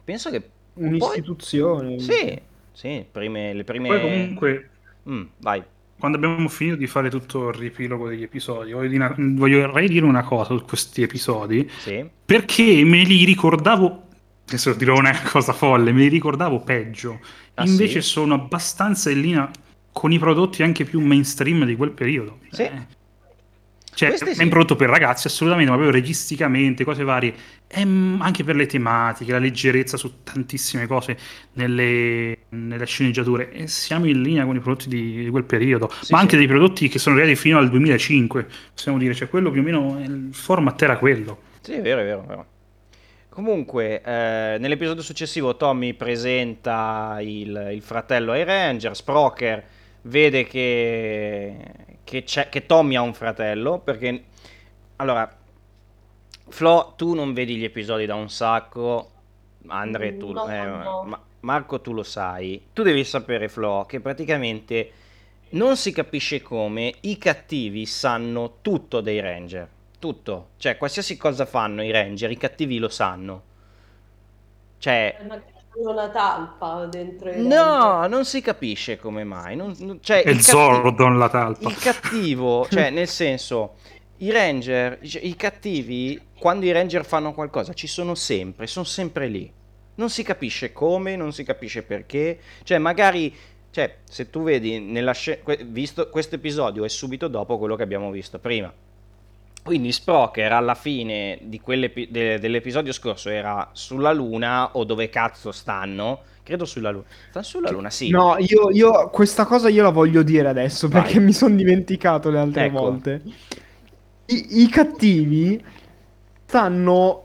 Speaker 2: Penso che...
Speaker 3: Un'istituzione.
Speaker 2: Sì, sì, prime, le prime...
Speaker 4: Poi comunque
Speaker 2: Mm, vai.
Speaker 4: quando abbiamo finito di fare tutto il riepilogo degli episodi voglio dire, voglio vorrei dire una cosa su questi episodi
Speaker 2: Sì.
Speaker 4: perché me li ricordavo adesso dirò una cosa folle me li ricordavo peggio
Speaker 2: Ah,
Speaker 4: invece
Speaker 2: sì?
Speaker 4: sono abbastanza in linea con i prodotti anche più mainstream di quel periodo
Speaker 2: Sì.
Speaker 4: Eh, Cioè,
Speaker 2: Queste
Speaker 4: è
Speaker 2: sì.
Speaker 4: un prodotto per ragazzi, assolutamente, ma proprio registicamente, cose varie. E anche per le tematiche, la leggerezza su tantissime cose nelle, nelle sceneggiature. E siamo in linea con i prodotti di, quel periodo,
Speaker 2: Sì,
Speaker 4: ma anche
Speaker 2: sì.
Speaker 4: dei prodotti che sono arrivati fino al 2005, possiamo dire. Cioè, quello più o meno, il format era quello.
Speaker 2: Sì, è vero, è vero, è vero. Comunque, eh, nell'episodio successivo Tommy presenta il, il fratello ai Ranger, Sprocker vede che, che, c'è- che Tommy ha un fratello, perché... Allora, Flo, tu non vedi gli episodi da un sacco, Andre, tu...
Speaker 1: No,
Speaker 2: eh,
Speaker 1: no.
Speaker 2: ma- Marco, tu lo sai. Tu devi sapere, Flo, che praticamente non si capisce come i cattivi sanno tutto dei Ranger. Tutto. Cioè, qualsiasi cosa fanno i Ranger, i cattivi lo sanno. Cioè,
Speaker 1: È una, talpa dentro i
Speaker 2: no, non si capisce come mai. Non- non- cioè,
Speaker 4: È il Zordon la talpa.
Speaker 2: il cattivo, cioè, nel senso, i Ranger, i cattivi, quando i Ranger fanno qualcosa, ci sono sempre, sono sempre lì. Non si capisce come, non si capisce perché. Cioè, magari, cioè, se tu vedi nella visto questo episodio è subito dopo quello che abbiamo visto prima. Quindi Sprocker alla fine de- dell'episodio scorso era sulla Luna o dove cazzo stanno? Credo sulla Luna. Stanno sulla Luna, sì.
Speaker 3: No, io, io questa cosa io la voglio dire adesso
Speaker 2: Vai.
Speaker 3: perché mi sono dimenticato le altre
Speaker 2: Ecco.
Speaker 3: volte. I, i cattivi stanno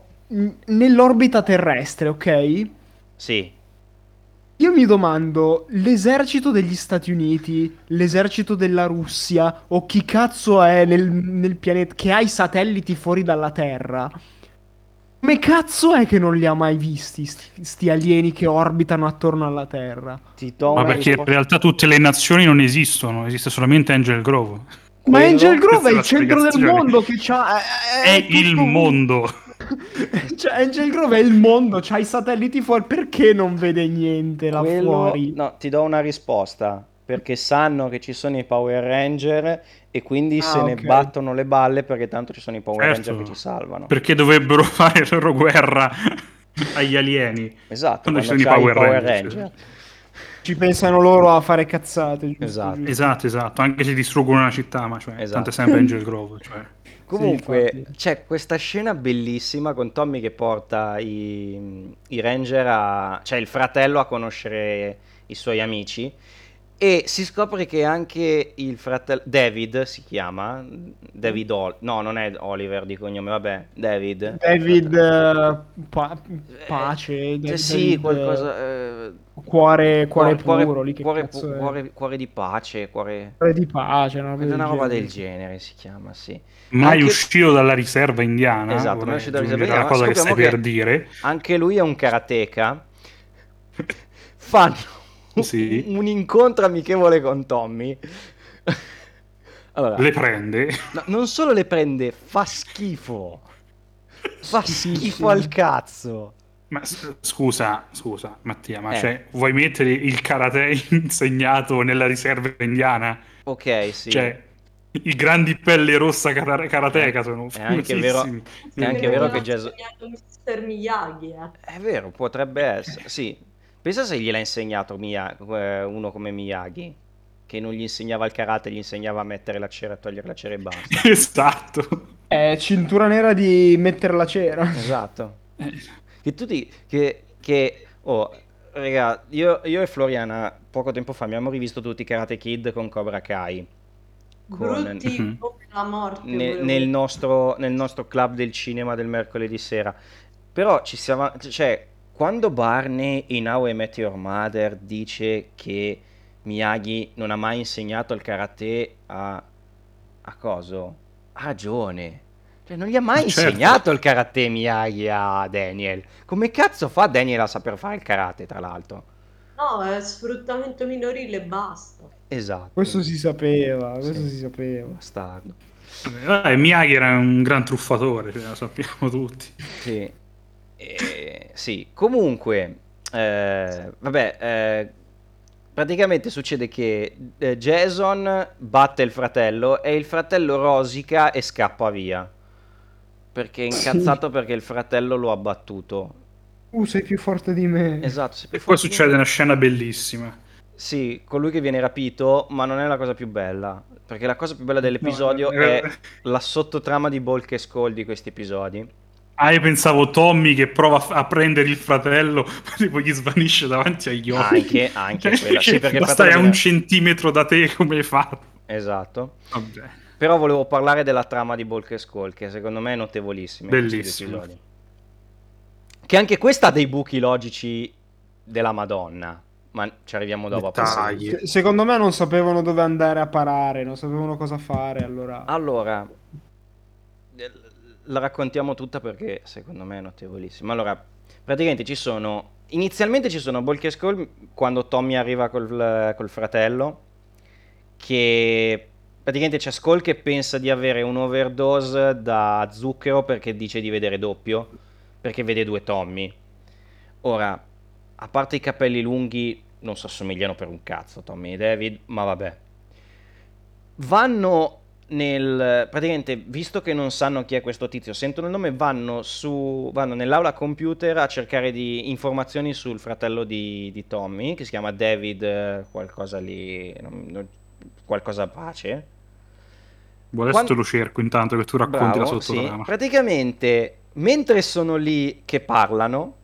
Speaker 3: nell'orbita terrestre, ok?
Speaker 2: Sì.
Speaker 3: Io mi domando, l'esercito degli Stati Uniti, l'esercito della Russia, o chi cazzo è nel, nel pianeta che ha i satelliti fuori dalla Terra? Come cazzo è che non li ha mai visti, sti, sti alieni che orbitano attorno alla Terra?
Speaker 4: Ma perché in realtà tutte le nazioni non esistono, esiste solamente Angel Grove.
Speaker 3: Ma Angel Grove è il
Speaker 4: è
Speaker 3: centro del mondo che c'ha... È,
Speaker 4: È il
Speaker 3: tutto-
Speaker 4: mondo.
Speaker 3: Cioè, Angel Grove è il mondo, c'ha i satelliti fuori, perché non vede niente là
Speaker 2: Quello-
Speaker 3: fuori?
Speaker 2: No, ti do una risposta. Perché sanno che ci sono i Power Ranger e quindi
Speaker 3: Ah,
Speaker 2: se ne
Speaker 3: ok.
Speaker 2: battono le balle perché tanto ci sono i Power
Speaker 4: Certo.
Speaker 2: Ranger che ci salvano.
Speaker 4: Perché dovrebbero fare la loro guerra agli alieni.
Speaker 2: Esatto,
Speaker 4: Quando
Speaker 2: quando,
Speaker 4: ci sono i Power
Speaker 2: Power
Speaker 4: Ranger.
Speaker 2: Ranger.
Speaker 3: Ci pensano loro a fare cazzate, giusto?
Speaker 2: Esatto.
Speaker 3: giusto.
Speaker 4: Esatto, esatto. Anche se distruggono una città, ma cioè,
Speaker 2: Esatto.
Speaker 4: tanto è sempre Angel Grove. Cioè.
Speaker 2: Comunque
Speaker 3: infatti.
Speaker 2: c'è questa scena bellissima con Tommy che porta i, i Ranger a... cioè il fratello a conoscere i suoi amici e si scopre che anche il fratello David si chiama David Ol- no non è Oliver di cognome vabbè David
Speaker 3: David eh, pa- Pace,
Speaker 2: Eh,
Speaker 3: David,
Speaker 2: sì qualcosa eh,
Speaker 3: cuore, cuore
Speaker 2: cuore,
Speaker 3: puro, lì che
Speaker 2: cuore, cuore- cuore di pace cuore
Speaker 3: Cuore di pace, una roba
Speaker 2: una
Speaker 3: del
Speaker 2: roba del
Speaker 3: genere.
Speaker 2: si chiama sì
Speaker 4: Mai
Speaker 2: Anche-
Speaker 4: uscito dalla riserva indiana.
Speaker 2: Esatto, mai uscito dalla riserva
Speaker 4: la cosa che
Speaker 2: indiana.
Speaker 4: stai
Speaker 2: Scopriamo
Speaker 4: per dire.
Speaker 2: anche lui è un karateka fanno
Speaker 4: Sì.
Speaker 2: un, incontro amichevole con Tommy allora
Speaker 4: Le prende.
Speaker 2: no, non solo le prende fa schifo fa schifo al cazzo
Speaker 4: Ma scusa, scusa, Mattia, ma
Speaker 2: Eh.
Speaker 4: cioè, vuoi mettere il karate insegnato nella riserva indiana?
Speaker 2: ok sì
Speaker 4: Cioè, i grandi pelle rossa kara- karateka sono
Speaker 2: È anche vero- è anche vero che Jason-
Speaker 1: insegnato Mr. Miyagi, eh.
Speaker 2: è vero potrebbe essere sì pensa se gliel'ha insegnato Miya- eh, uno come Miyagi che non gli insegnava il karate gli insegnava a mettere la cera e togliere la cera e basta
Speaker 4: Esatto.
Speaker 3: È cintura nera di mettere la cera.
Speaker 2: Esatto. Che tutti che, che oh, raga, io, io e Floriana poco tempo fa abbiamo rivisto tutti Karate Kid con Cobra Kai. Con-
Speaker 1: Brutti come la morte.
Speaker 2: ne- nel, nostro, nel nostro club del cinema del mercoledì sera. Però ci siamo, cioè, quando Barney in How I Met Your Mother dice che Miyagi non ha mai insegnato il karate a, a coso, ha ragione. Cioè, non gli ha mai
Speaker 4: Certo.
Speaker 2: insegnato il karate Miyagi a Daniel. Come cazzo fa Daniel a saper fare il karate, tra l'altro?
Speaker 1: No, è sfruttamento minorile e basta.
Speaker 2: Esatto.
Speaker 3: Questo si sapeva, questo
Speaker 2: Sì.
Speaker 3: si sapeva.
Speaker 2: Bastardo.
Speaker 4: Eh, Miyagi era un gran truffatore, cioè, lo sappiamo tutti.
Speaker 2: Sì, Eh, sì. comunque, eh, vabbè, eh, praticamente succede che eh, Jason batte il fratello e il fratello rosica e scappa via. Perché è
Speaker 3: Sì.
Speaker 2: incazzato perché il fratello lo ha battuto.
Speaker 3: Uh, sei più forte di me.
Speaker 2: Esatto, sei più
Speaker 4: E poi succede una scena bellissima.
Speaker 2: Sì, colui che viene rapito, ma non è la cosa più bella. Perché la cosa più bella dell'episodio
Speaker 4: No,
Speaker 2: è la sottotrama di Bulk e Skull di questi episodi.
Speaker 4: Ah, io pensavo Tommy che prova a, prendere il fratello, poi tipo gli svanisce davanti agli occhi.
Speaker 2: Anche, anche quella. Sì, perché
Speaker 4: Ma stai a un centimetro da te, come hai fatto?
Speaker 2: Esatto.
Speaker 4: Vabbè.
Speaker 2: Però volevo parlare della trama di Bulk e Skull, che secondo me è notevolissima. episodi. Che anche questa ha dei buchi logici della Madonna. Ma ci arriviamo dopo.
Speaker 3: Se- Secondo me non sapevano dove andare a parare, non sapevano cosa fare, allora...
Speaker 2: Allora, la raccontiamo tutta perché secondo me è notevolissima. Allora, praticamente ci sono. Inizialmente ci sono Bulk e Skull quando Tommy arriva col, col fratello. Che praticamente c'è Skull che pensa di avere un overdose da zucchero perché dice di vedere doppio. Perché vede due Tommy. Ora, a parte i capelli lunghi, non si assomigliano per un cazzo Tommy e David, ma vabbè. Vanno nel... praticamente, visto che non sanno chi è questo tizio, sentono il nome, vanno, su, vanno nell'aula computer a cercare di informazioni sul fratello di, di Tommy, che si chiama David eh, qualcosa lì, non- non- qualcosa pace.
Speaker 4: Adesso
Speaker 2: Quando-
Speaker 4: te lo cerco intanto che tu racconti
Speaker 2: Bravo,
Speaker 4: la
Speaker 2: sì.
Speaker 4: sottotrama.
Speaker 2: Praticamente, mentre sono lì che parlano,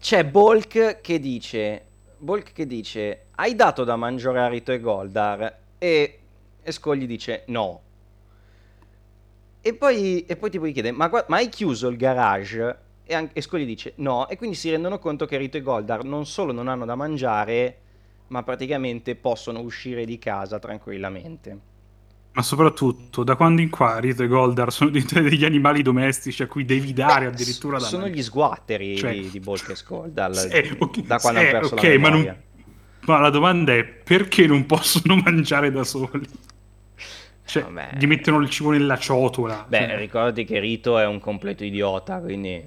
Speaker 2: c'è Bulk che dice: Bulk che dice: Hai dato da mangiare a Rito e Goldar? E, e Skull gli dice: No. E poi, e poi tipo gli chiede: ma, ma hai chiuso il garage? E, anche, e Skull gli dice: No. E quindi si rendono conto che Rito e Goldar non solo non hanno da mangiare, ma praticamente possono uscire di casa tranquillamente.
Speaker 4: Ma soprattutto, da quando in qua Rito e Goldar sono diventati degli animali domestici a cui devi dare
Speaker 2: Beh,
Speaker 4: addirittura da
Speaker 2: sono gli sguatteri
Speaker 4: Cioè-
Speaker 2: di, di Bulk e Skull dal-
Speaker 4: Sì, ok,
Speaker 2: da quando
Speaker 4: sì,
Speaker 2: hanno perso
Speaker 4: ok,
Speaker 2: la
Speaker 4: ma,
Speaker 2: memoria.
Speaker 4: non- ma la domanda è perché non possono mangiare da soli? Cioè,
Speaker 2: Vabbè.
Speaker 4: gli mettono il cibo nella ciotola.
Speaker 2: Beh,
Speaker 4: cioè.
Speaker 2: ricordati che Rito è un completo idiota, quindi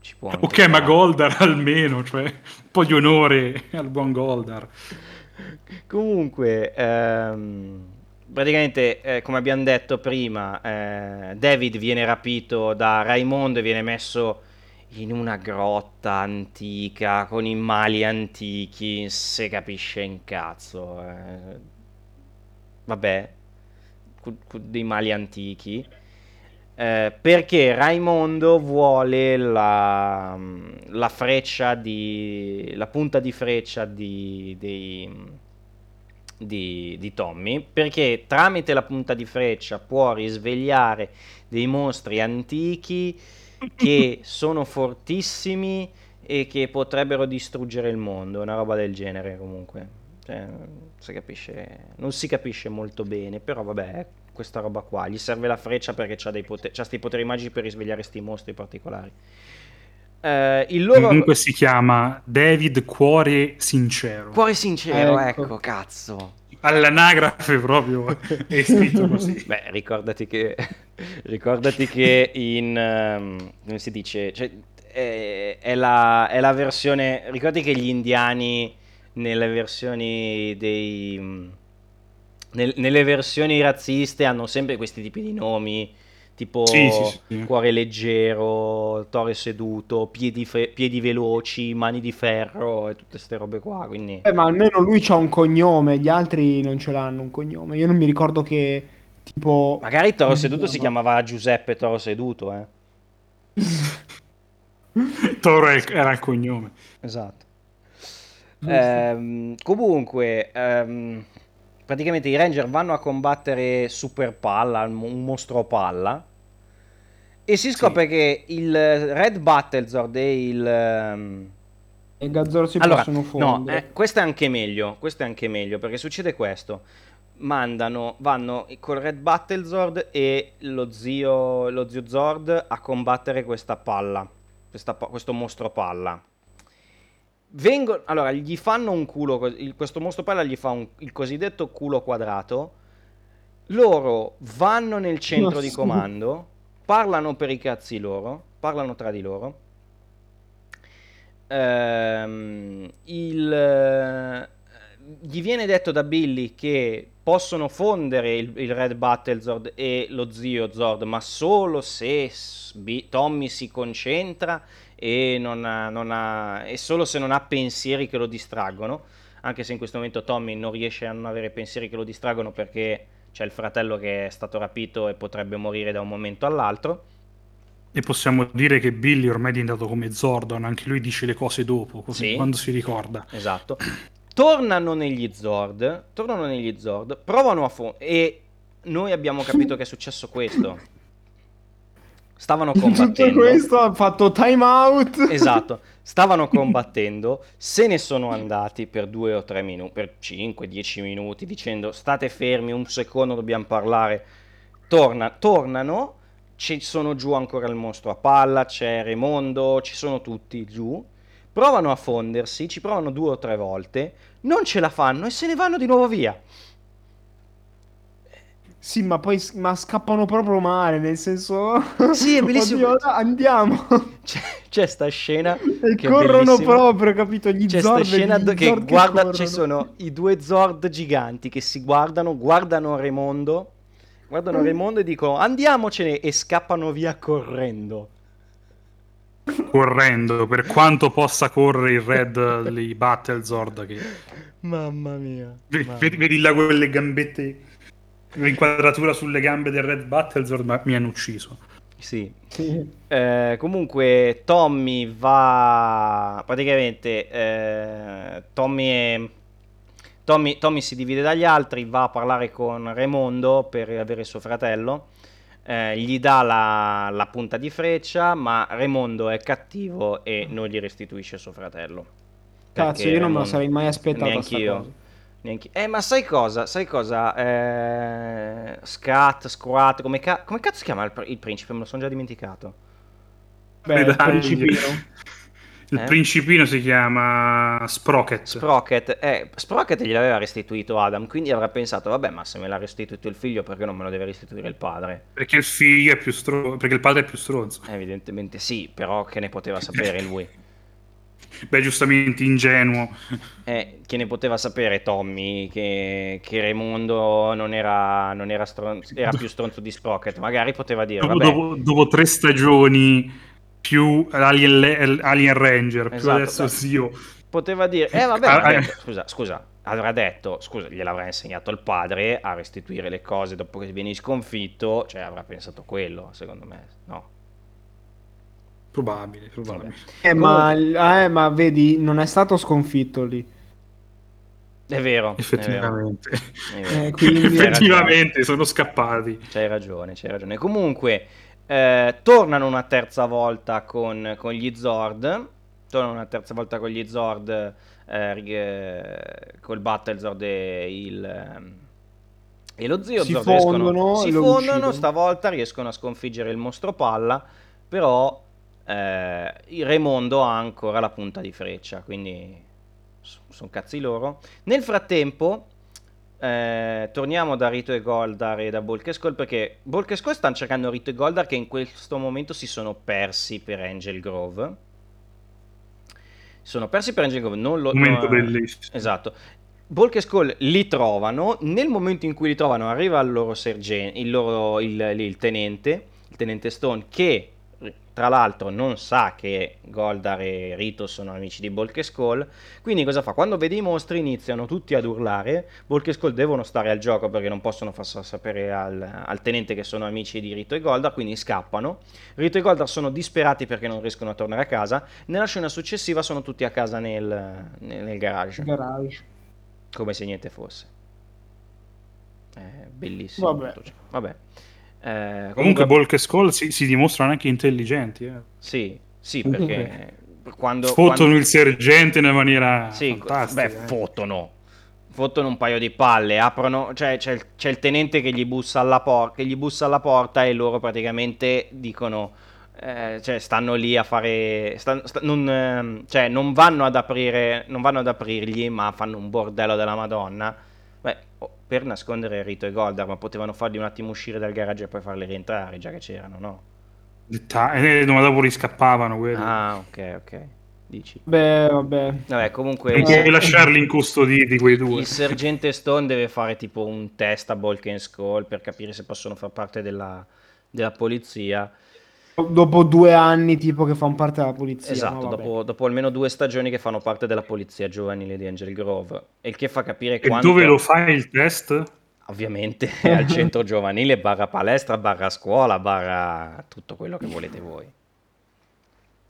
Speaker 2: ci può
Speaker 4: Ok, ma
Speaker 2: stare.
Speaker 4: Goldar almeno, cioè, un po' di onore al buon Goldar.
Speaker 2: Comunque, ehm, praticamente, eh, come abbiamo detto prima, eh, David viene rapito da Raimondo e viene messo in una grotta antica con i mali antichi, se capisce in cazzo. eh. Vabbè, dei mali antichi. Eh, perché Raimondo vuole la, la freccia di la punta di freccia di, dei, di, di Tommy perché tramite la punta di freccia può risvegliare dei mostri antichi che sono fortissimi e che potrebbero distruggere il mondo, una roba del genere comunque. Cioè, si capisce, non si capisce molto bene, però vabbè, è questa roba qua. Gli serve la freccia perché c'ha dei poteri, c'ha sti poteri magici per risvegliare sti mostri particolari. Eh, il loro
Speaker 4: Comunque si chiama David Cuore Sincero.
Speaker 2: cuore sincero,
Speaker 3: Ecco.
Speaker 2: ecco, cazzo.
Speaker 4: All'anagrafe proprio è scritto così.
Speaker 2: Beh, ricordati che, ricordati che in, ehm, come si dice, cioè, è, è la, è la versione, ricordati che gli indiani nelle versioni dei, nel- nelle versioni razziste hanno sempre questi tipi di nomi, tipo
Speaker 4: Sì, sì, sì.
Speaker 2: cuore leggero, tore seduto, piedi, fe- piedi veloci, mani di ferro e tutte queste robe qua, quindi...
Speaker 3: Eh, ma almeno lui c'ha un cognome, gli altri non ce l'hanno un cognome. Io non mi ricordo che tipo...
Speaker 2: Magari Toro Seduto si
Speaker 3: chiama?
Speaker 2: chiamava Giuseppe Toro Seduto, eh.
Speaker 4: Toro è- era il cognome.
Speaker 2: Esatto. Ehm, comunque, ehm, praticamente i Ranger vanno a combattere Super Palla, un mostro palla, e si scopre che il Red Battlezord e il... ehm,
Speaker 3: E i Gazzoro si
Speaker 2: allora,
Speaker 3: possono
Speaker 2: no,
Speaker 3: fondere.
Speaker 2: eh, questo è anche meglio, questo è anche meglio, perché succede questo. Mandano, vanno col Red Battlezord e lo zio, lo zio Zord a combattere questa palla, questa questo mostro palla. Vengono, allora, gli fanno un culo, il- questo mostro palla gli fa un- il cosiddetto culo quadrato. Loro vanno nel centro
Speaker 3: Ma
Speaker 2: di
Speaker 3: sì.
Speaker 2: comando, parlano per i cazzi loro, parlano tra di loro. Ehm, il, gli viene detto da Billy che possono fondere il, il Red Battlezord e lo zio Zord, ma solo se Tommy si concentra e, non ha- non ha- e solo se non ha pensieri che lo distraggono. anche se in questo momento Tommy non riesce a non avere pensieri che lo distraggono perché c'è il fratello che è stato rapito e potrebbe morire da un momento all'altro.
Speaker 4: E possiamo dire che Billy ormai è diventato come Zordon, anche lui dice le cose dopo, così
Speaker 2: Sì.
Speaker 4: quando si ricorda.
Speaker 2: Esatto. Tornano negli Zord, tornano negli Zord, provano a fo- e noi abbiamo capito che è successo questo. Stavano
Speaker 3: Tutto
Speaker 2: combattendo.
Speaker 3: questo ha fatto time out.
Speaker 2: Esatto, stavano combattendo, se ne sono andati per due o tre minuti, per 5-10 minuti, dicendo state fermi un secondo, dobbiamo parlare. Torna- tornano, ci sono giù ancora il mostro a palla, c'è Raimondo, ci sono tutti giù. Provano a fondersi, ci provano due o tre volte, non ce la fanno e se ne vanno di nuovo via.
Speaker 3: Sì, ma poi ma scappano proprio male, nel senso...
Speaker 2: Sì, è bellissimo.
Speaker 3: Oddio, andiamo.
Speaker 2: C'è, c'è sta scena
Speaker 3: E
Speaker 2: che
Speaker 3: corrono proprio, capito? Gli
Speaker 2: C'è
Speaker 3: Zord
Speaker 2: sta
Speaker 3: e
Speaker 2: scena do- che
Speaker 3: Zord
Speaker 2: guarda,
Speaker 3: corrono.
Speaker 2: ci sono i due Zord giganti che si guardano, guardano Raimondo, guardano Raimondo e dicono andiamocene e scappano via correndo.
Speaker 4: Correndo, per quanto possa correre il Red di Battlezord, che...
Speaker 2: Mamma mia.
Speaker 4: Vedi, vedi là quelle gambette, l'inquadratura sulle gambe del Red Battlezord, ma mi hanno ucciso.
Speaker 2: Sì. Eh, comunque Tommy va praticamente eh, Tommy, è- Tommy, Tommy si divide dagli altri va a parlare con Raimondo per avere suo fratello eh, gli dà la, la punta di freccia ma Raimondo è cattivo e non gli restituisce suo fratello
Speaker 3: Cazzo, io non me lo sarei mai aspettato
Speaker 2: neanch'io
Speaker 3: cosa.
Speaker 2: Neanche- Eh, ma sai cosa? Sai cosa? Eh, Scat, Squat, come, ca- come cazzo si chiama il, pr- il principe? Me lo sono già dimenticato.
Speaker 3: Beh, il principino.
Speaker 4: Il
Speaker 2: Eh?
Speaker 4: principino si chiama Sprocket.
Speaker 2: Sprocket, eh, Sprocket gliel'aveva restituito Adam, quindi avrà pensato, vabbè, ma se me l'ha restituito il figlio, perché non me lo deve restituire il padre?
Speaker 4: perché il figlio è più stronzo, perché il padre è più stronzo.
Speaker 2: Eh, Evidentemente sì, però che ne poteva sapere lui?
Speaker 4: Beh, giustamente ingenuo.
Speaker 2: Eh, che ne poteva sapere Tommy che, che Raimondo non era, non era, stron- era più stronzo di Sprocket? Magari poteva dire,
Speaker 4: Dopo,
Speaker 2: vabbè,
Speaker 4: dopo- dopo tre stagioni più Alien, Alien Ranger, più
Speaker 2: Esatto,
Speaker 4: adesso
Speaker 2: beh.
Speaker 4: zio.
Speaker 2: poteva dire, eh vabbè,
Speaker 4: Ah,
Speaker 2: ma ha
Speaker 4: eh.
Speaker 2: detto- scusa, scusa, avrà detto, scusa, gliel'avrà insegnato il padre a restituire le cose dopo che vieni sconfitto, cioè avrà pensato quello, secondo me, no?
Speaker 4: Probabile, probabile.
Speaker 3: Eh, ma, eh, ma vedi, non è stato sconfitto lì.
Speaker 2: È vero,
Speaker 4: Effettivamente.
Speaker 2: È vero.
Speaker 3: Eh, quindi-
Speaker 4: Effettivamente sono scappati.
Speaker 2: C'hai ragione, c'hai ragione. Comunque, eh, tornano una terza volta con, con gli Zord. Tornano una terza volta con gli Zord. Eh, eh, col Battlezord e il. ehm, e lo zio
Speaker 3: Si
Speaker 2: Zord
Speaker 3: fondono
Speaker 2: riescono, si fondono,
Speaker 3: uccidono.
Speaker 2: stavolta riescono a sconfiggere il mostro palla, però eh, il Raimondo ha ancora la punta di freccia, quindi sono cazzi loro. Nel frattempo, eh, torniamo da Rito e Goldar e da Bulk e Skull perché Bulk e Skull stanno cercando Rito e Goldar che in questo momento si sono persi per Angel Grove. Sono persi per Angel Grove, non lo...
Speaker 4: Momento
Speaker 2: no,
Speaker 4: bellissimo.
Speaker 2: Esatto. Bulk e Skull li trovano, nel momento in cui li trovano arriva il loro sergente, il, loro, il, il tenente, il tenente Stone che tra l'altro non sa che Goldar e Rito sono amici di Bulk e Skull, quindi cosa fa? Quando vede i mostri iniziano tutti ad urlare, Bulk e Skull devono stare al gioco perché non possono far sapere al, al tenente che sono amici di Rito e Goldar, quindi scappano. Rito e Goldar sono disperati perché non riescono a tornare a casa, nella scena successiva sono tutti a casa nel, nel, nel garage
Speaker 3: Garage.
Speaker 2: come se niente fosse. È bellissimo.
Speaker 3: Vabbè.
Speaker 2: Vabbè. Eh,
Speaker 4: Comunque, Bulk e Skull si, si dimostrano anche intelligenti. Eh.
Speaker 2: Sì, sì, perché quando...
Speaker 4: Fottono
Speaker 2: quando-
Speaker 4: il sergente in una maniera
Speaker 2: Sì,
Speaker 4: fantastica.
Speaker 2: beh,
Speaker 4: eh.
Speaker 2: fottono. Fottono un paio di palle, aprono, cioè c'è il, c'è il tenente che gli, bussa alla por- che gli bussa alla porta e loro praticamente dicono, eh, cioè stanno lì a fare, stan- sta- non, ehm, cioè non vanno ad aprire, non vanno ad aprirgli, ma fanno un bordello della Madonna. Per nascondere Rito e Goldar, ma potevano farli un attimo uscire dal garage e poi farli rientrare, già che c'erano, no?
Speaker 4: Detta- eh, ma dopo riscappavano quelli.
Speaker 2: Ah, ok, ok. Dici.
Speaker 3: Beh, vabbè.
Speaker 2: Vabbè, comunque...
Speaker 4: non puoi lasciarli incustoditi quei due.
Speaker 2: Il sergente Stone deve fare tipo un test a Balkan Skull per capire se possono far parte della, della polizia.
Speaker 3: Dopo due anni, tipo, che fanno parte della polizia.
Speaker 2: Esatto, dopo, dopo almeno due stagioni che fanno parte della polizia giovanile di Angel Grove. Il che fa capire
Speaker 4: E
Speaker 2: quanto...
Speaker 4: dove lo fai il test?
Speaker 2: Ovviamente al centro giovanile, barra palestra, barra scuola, barra tutto quello che volete voi.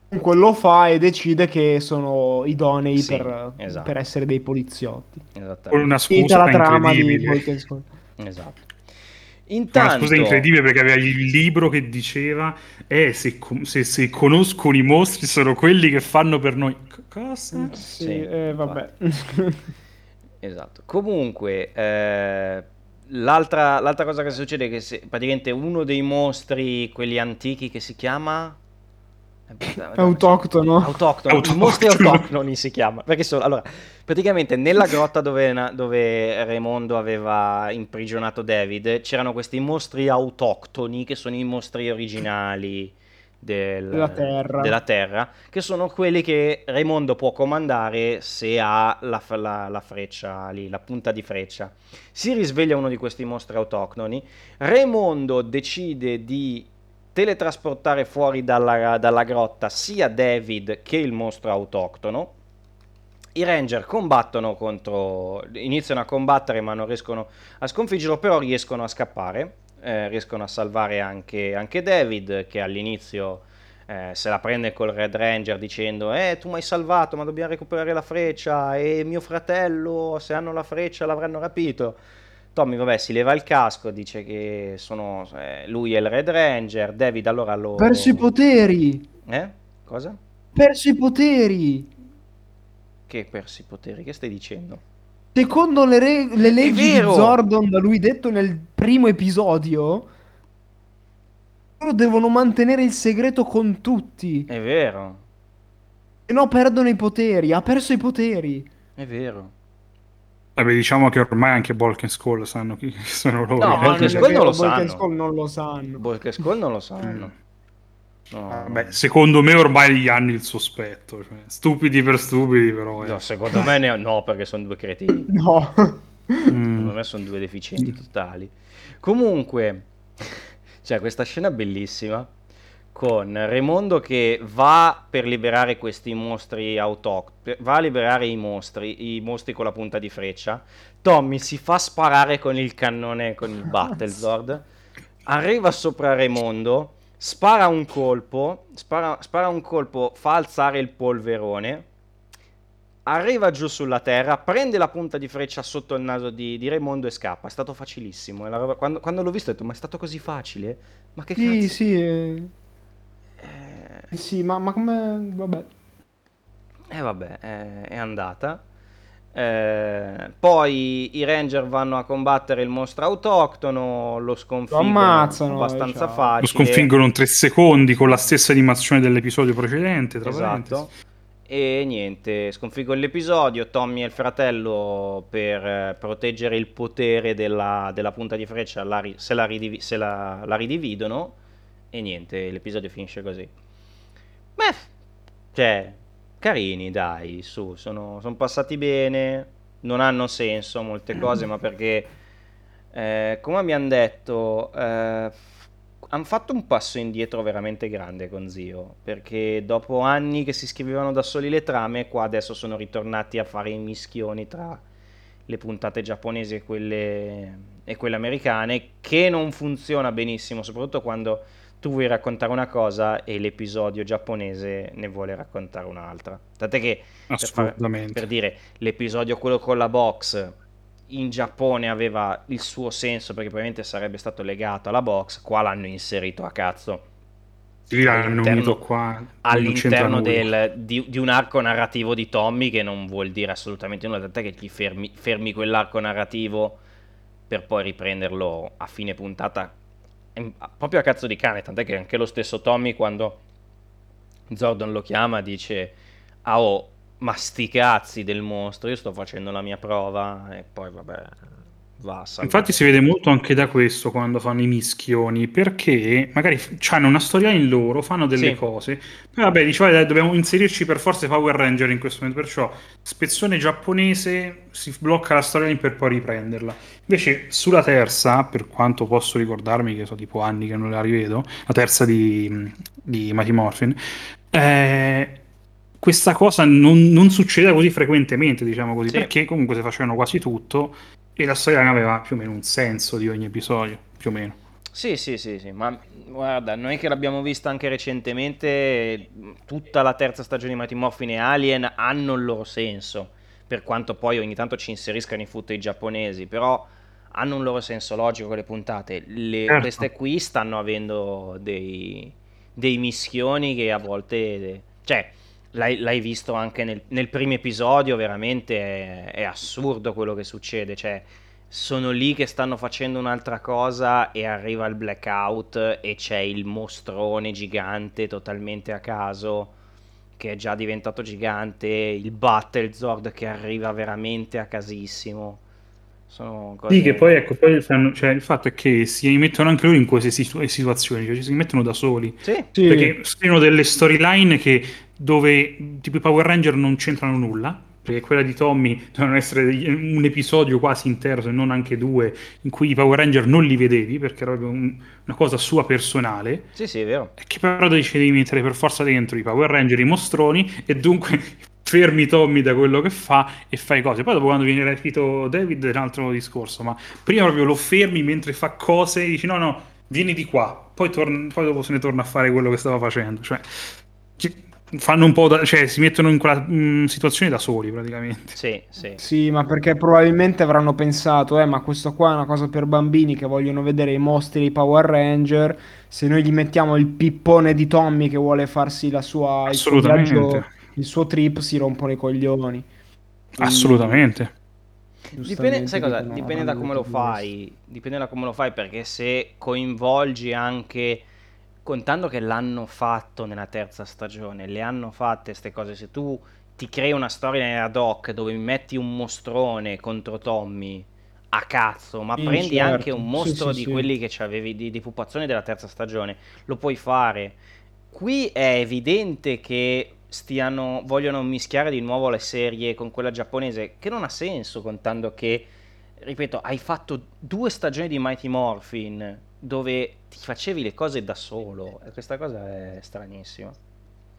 Speaker 3: Comunque lo fa e decide che sono idonei
Speaker 2: Sì,
Speaker 3: per,
Speaker 2: esatto.
Speaker 3: per essere dei poliziotti.
Speaker 4: Con
Speaker 2: Esattamente.
Speaker 4: una
Speaker 3: Finita la
Speaker 4: scusa
Speaker 3: trama di
Speaker 4: incredibile.
Speaker 3: Boy
Speaker 2: Esatto.
Speaker 4: Una
Speaker 2: Intanto...
Speaker 4: scusa incredibile perché aveva il libro che diceva eh, se, se- se conoscono i mostri sono quelli che fanno per noi. Cosa?
Speaker 3: Sì,
Speaker 2: Sì,
Speaker 3: eh, vabbè.
Speaker 2: Esatto. Comunque, eh, l'altra, l'altra cosa che succede è che se- praticamente uno dei mostri, quelli antichi che si chiama... Eh, beh, dai, dai,
Speaker 3: Autoctono.
Speaker 2: Autoctono, i
Speaker 4: Autoctono.
Speaker 2: mostri autoctoni si chiama. Perché sono, allora, praticamente nella grotta dove, dove Raimondo aveva imprigionato David, c'erano questi mostri autoctoni che sono i mostri originali del-
Speaker 3: Della Terra.
Speaker 2: della Terra, che sono quelli che Raimondo può comandare se ha la, la- la freccia lì, la punta di freccia. Si risveglia uno di questi mostri autoctoni. Raimondo decide di teletrasportare fuori dalla, dalla grotta sia David che il mostro autoctono. I Ranger combattono contro. iniziano a combattere, ma non riescono a sconfiggerlo, però riescono a scappare. eh, riescono a salvare anche, anche David, che all'inizio eh, se la prende col Red Ranger dicendo: Eh, tu mi hai salvato, ma dobbiamo recuperare la freccia. E mio fratello, se hanno la freccia, l'avranno rapito. Tommy, vabbè, si leva il casco, dice che sono, eh, lui è il Red Ranger. David allora lo.
Speaker 3: Perso i poteri.
Speaker 2: Eh? Cosa?
Speaker 3: Perso i poteri.
Speaker 2: Che persi i poteri? Che stai dicendo?
Speaker 3: Secondo le, re- le leggi di! Zordon, da lui detto nel primo episodio, loro devono mantenere il segreto con tutti.
Speaker 2: È vero,
Speaker 3: Se no perdono i poteri. Ha perso i poteri.
Speaker 2: è vero.
Speaker 4: Vabbè, diciamo che ormai anche Balk and Skull sanno chi sono loro.
Speaker 2: No, Balk and Skull non lo sanno.
Speaker 3: Skull non lo sanno.
Speaker 2: Skull non lo sanno. No,
Speaker 4: Vabbè, secondo me ormai gli hanno il sospetto. cioè, stupidi per stupidi, però. eh.
Speaker 2: no, secondo me ne- no, perché sono due cretini.
Speaker 3: No.
Speaker 4: Mm.
Speaker 2: Secondo me sono due deficienti totali. Comunque, c'è questa scena bellissima con Raimondo che va per liberare questi mostri autoctoni, va a liberare i mostri, i mostri con la punta di freccia. Tommy si fa sparare con il cannone, con il Battlezord, arriva sopra Raimondo, spara un colpo, spara, spara un colpo, fa alzare il polverone, arriva giù sulla terra, prende la punta di freccia sotto il naso di, di Raimondo e scappa. È stato facilissimo. roba- Quando, quando l'ho visto ho detto, ma è stato così facile? Ma che
Speaker 3: Sì,
Speaker 2: cazzo?
Speaker 3: sì. eh,
Speaker 2: Eh,
Speaker 3: Sì, ma, ma come... Vabbè.
Speaker 2: eh, vabbè, è, è andata. Eh, poi i ranger vanno a combattere il mostro autoctono, lo sconfiggono
Speaker 3: ammazzano,
Speaker 2: abbastanza
Speaker 3: ciao. Lo
Speaker 4: Lo
Speaker 2: facile.
Speaker 4: sconfiggono in tre secondi con la stessa animazione dell'episodio precedente. Tra
Speaker 2: Esatto.
Speaker 4: parentesi.
Speaker 2: E niente, sconfiggo l'episodio. Tommy e il fratello per eh, proteggere il potere della, della punta di freccia la ri- se, la, ridivi- se la- la ridividono. E niente, l'episodio finisce così. Beh, cioè, carini, dai, su, sono, sono passati bene. Non hanno senso molte cose, ma perché, eh, come abbiamo detto, eh, hanno fatto un passo indietro veramente grande con Zio, perché dopo anni che si scrivevano da soli le trame, qua adesso sono ritornati a fare i mischioni tra le puntate giapponesi e quelle, e quelle americane, che non funziona benissimo, soprattutto quando tu vuoi raccontare una cosa e l'episodio giapponese ne vuole raccontare un'altra. Tant'è che, per,
Speaker 4: Assolutamente.
Speaker 2: per dire, l'episodio quello con la box in Giappone aveva il suo senso perché probabilmente sarebbe stato legato alla box, qua l'hanno inserito a cazzo
Speaker 4: Sì, l'hanno unito qua.
Speaker 2: all'interno del- di, di un arco narrativo di Tommy che non vuol dire assolutamente nulla, tant'è che ti fermi, fermi quell'arco narrativo per poi riprenderlo a fine puntata proprio a cazzo di cane, tant'è che anche lo stesso Tommy quando Zordon lo chiama dice ah oh ma sti cazzi del mostro io sto facendo la mia prova e poi vabbè va a.
Speaker 4: Infatti si vede molto anche da questo quando fanno i mischioni, perché magari hanno una storia in loro, fanno delle
Speaker 2: Sì.
Speaker 4: cose, poi vabbè, diciamo, "Dai, dobbiamo inserirci per forza i Power Ranger in questo momento, perciò spezzone giapponese, si blocca la storia per poi riprenderla. Invece sulla terza, per quanto posso ricordarmi, che sono tipo anni che non la rivedo, la terza di, di Mighty Morphin, eh, questa cosa non, non succede così frequentemente, diciamo così,
Speaker 2: Sì.
Speaker 4: perché comunque si facevano quasi tutto e la storia aveva più o meno un senso di ogni episodio, più o meno.
Speaker 2: Sì, sì, sì, sì, ma guarda, noi che l'abbiamo vista anche recentemente, tutta la terza stagione di Mighty Morphin e Alien hanno il loro senso, per quanto poi ogni tanto ci inseriscano i footage giapponesi, però hanno un loro senso logico quelle puntate. Le-
Speaker 4: Certo.
Speaker 2: Queste qui stanno avendo dei, dei mischioni che a volte... Cioè, l'hai, l'hai visto anche nel, nel primo episodio, veramente è, è assurdo quello che succede, cioè sono lì che stanno facendo un'altra cosa e arriva il blackout e c'è il mostrone gigante totalmente a caso che è già diventato gigante, il Battlezord che arriva veramente a casissimo. Sono cose...
Speaker 4: Sì, che poi ecco, poi fanno- cioè, il fatto è che si mettono anche loro in queste situ- situazioni, cioè ci si mettono da soli.
Speaker 2: Sì,
Speaker 3: Sì.
Speaker 4: Perché scrivono delle storyline che dove tipo i Power Ranger non c'entrano nulla, perché quella di Tommy dovevano essere un episodio quasi intero, se non anche due, in cui i Power Ranger non li vedevi, perché era proprio un- una cosa sua personale,
Speaker 2: sì, sì, è vero.
Speaker 4: e che però decidi di mettere per forza dentro i Power Ranger, i mostroni, e dunque fermi Tommy da quello che fa e fai cose. Poi dopo quando viene rapito David è un altro discorso, ma prima proprio lo fermi mentre fa cose e dici no, no, vieni di qua, poi, torn- poi dopo se ne torna a fare quello che stava facendo. Cioè, ci- fanno un po' da- cioè si mettono in quella mm, situazione da soli praticamente.
Speaker 2: Sì, sì.
Speaker 3: Sì, ma perché probabilmente avranno pensato, eh, ma questo qua è una cosa per bambini che vogliono vedere i mostri dei Power Ranger. Se noi gli mettiamo il pippone di Tommy che vuole farsi la sua, il suo
Speaker 4: Assolutamente.
Speaker 3: viaggio, il suo trip, si rompono i coglioni. Quindi,
Speaker 4: Assolutamente.
Speaker 2: Dipende, sai cosa?
Speaker 3: dicono,
Speaker 2: Dipende da come lo fai. Dipende da come lo fai, perché se coinvolgi anche. Contando che l'hanno fatto nella terza stagione, le hanno fatte queste cose. Se tu ti crei una storia ad hoc dove metti un mostrone contro Tommy a cazzo, ma
Speaker 3: Sì,
Speaker 2: prendi
Speaker 3: certo.
Speaker 2: anche un mostro
Speaker 3: sì,
Speaker 2: di
Speaker 3: sì.
Speaker 2: quelli che avevi di, di pupazzoni della terza stagione, lo puoi fare. Qui è evidente che stiano, vogliono mischiare di nuovo le serie con quella giapponese, che non ha senso contando che, ripeto, hai fatto due stagioni di Mighty Morphin dove ti facevi le cose da solo e questa cosa è stranissima.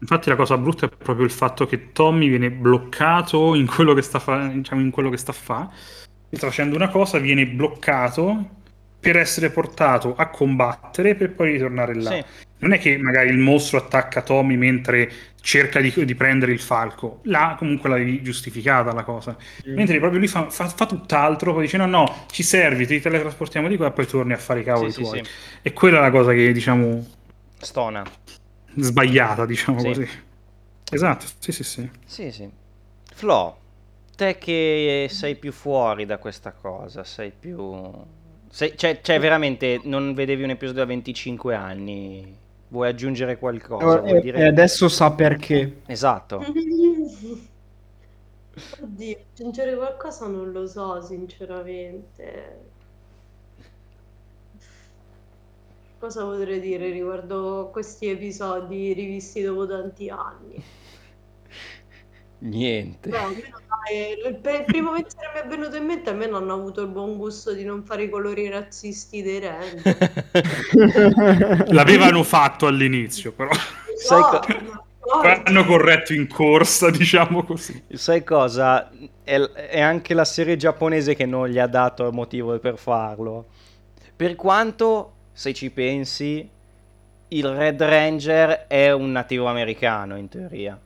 Speaker 4: Infatti la cosa brutta è proprio il fatto che Tommy viene bloccato in quello che sta fa- diciamo, in quello che sta fa. Sta facendo una cosa, viene bloccato per essere portato a combattere per poi ritornare là.
Speaker 2: Sì,
Speaker 4: Non è che magari il mostro attacca Tommy mentre cerca di, di prendere il falco. Là comunque l'avevi giustificata la cosa. Mentre proprio lui fa, fa- fa tutt'altro, poi dice no no, ci servi, ti teletrasportiamo di qua e poi torni a fare i cavoli
Speaker 2: sì,
Speaker 4: tuoi.
Speaker 2: sì.
Speaker 4: E quella è la cosa che diciamo
Speaker 2: Stona.
Speaker 4: sbagliata, diciamo
Speaker 2: Sì.
Speaker 4: così. Esatto, sì sì sì.
Speaker 2: Sì, sì. Flo, te che sei più fuori da questa cosa, sei più... sei- cioè, cioè, veramente non vedevi un episodio da 25 anni, vuoi aggiungere qualcosa? Vuoi
Speaker 3: E,
Speaker 2: dire...
Speaker 3: e adesso sa perché.
Speaker 2: Esatto.
Speaker 1: Oddio, aggiungere qualcosa non lo so, sinceramente. Cosa potrei dire riguardo questi episodi rivisti dopo tanti anni?
Speaker 2: Niente.
Speaker 1: Dai, il, per- il primo pensiero che mi è venuto in mente a me non hanno avuto il buon gusto di non fare i colori razzisti dei Ranger.
Speaker 4: L'avevano fatto all'inizio, però
Speaker 2: Sai
Speaker 1: No,
Speaker 2: co-
Speaker 1: ma
Speaker 4: poi
Speaker 1: forza.
Speaker 4: hanno corretto in corsa, diciamo così.
Speaker 2: Sai cosa? È, è anche la serie giapponese che non gli ha dato motivo per farlo. Per quanto, se ci pensi, il Red Ranger è un nativo americano in teoria.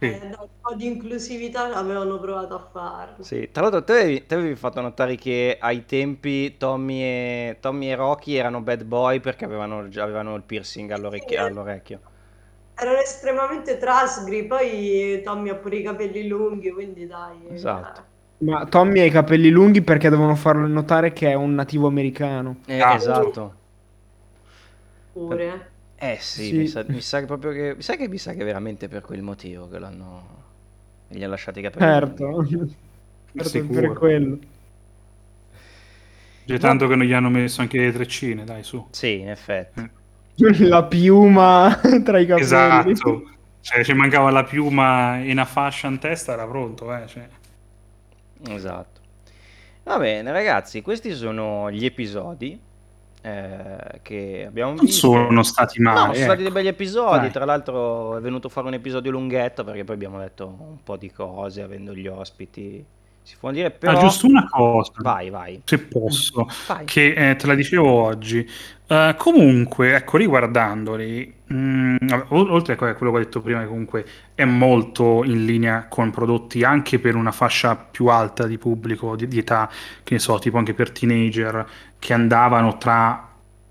Speaker 4: Sì.
Speaker 1: Eh, dai, un po' di inclusività avevano provato a farlo.
Speaker 2: Sì, tra l'altro te avevi, te avevi fatto notare che ai tempi Tommy e, Tommy e Rocky erano bad boy perché avevano, già- avevano il piercing all'orecchio.
Speaker 1: Sì.
Speaker 2: all'orecchio.
Speaker 1: Erano estremamente trasgri, poi Tommy ha pure i capelli lunghi, quindi dai. eh,
Speaker 2: Esatto.
Speaker 3: Ma Tommy ha i capelli lunghi perché devono farlo notare che è un nativo americano.
Speaker 2: Eh,
Speaker 4: Ah.
Speaker 2: esatto.
Speaker 1: pure.
Speaker 2: Eh sì,
Speaker 3: Sì.
Speaker 2: Mi, sa, mi sa che proprio che... Mi sa che mi sa che è veramente per quel motivo che l'hanno... Gli ha lasciati i capelli
Speaker 3: Certo, certo
Speaker 4: Sicuro.
Speaker 3: per quello.
Speaker 4: C'è tanto che non gli hanno messo anche le treccine, dai, su.
Speaker 2: Sì, in effetti.
Speaker 3: La piuma tra i capelli.
Speaker 4: Esatto. Cioè, ci mancava la piuma e una fascia in testa, era pronto, eh. Cioè.
Speaker 2: Esatto. Va bene, ragazzi, questi sono gli episodi eh, che abbiamo
Speaker 4: Non
Speaker 2: visto.
Speaker 4: sono stati
Speaker 2: No,
Speaker 4: male.
Speaker 2: sono stati dei
Speaker 4: ecco.
Speaker 2: begli episodi.
Speaker 4: Dai.
Speaker 2: Tra l'altro è venuto fuori un episodio lunghetto perché poi abbiamo detto un po' di cose, avendo gli ospiti. Si può dire, però...
Speaker 4: Ah, giusto una cosa.
Speaker 2: Vai, vai.
Speaker 4: Se posso.
Speaker 2: Vai.
Speaker 4: che eh, te la dicevo oggi. Eh, comunque, ecco, riguardandoli, mh, o- oltre a quello che ho detto prima, che comunque è molto in linea con prodotti anche per una fascia più alta di pubblico, di, di età, che ne so, tipo anche per teenager, che andavano tra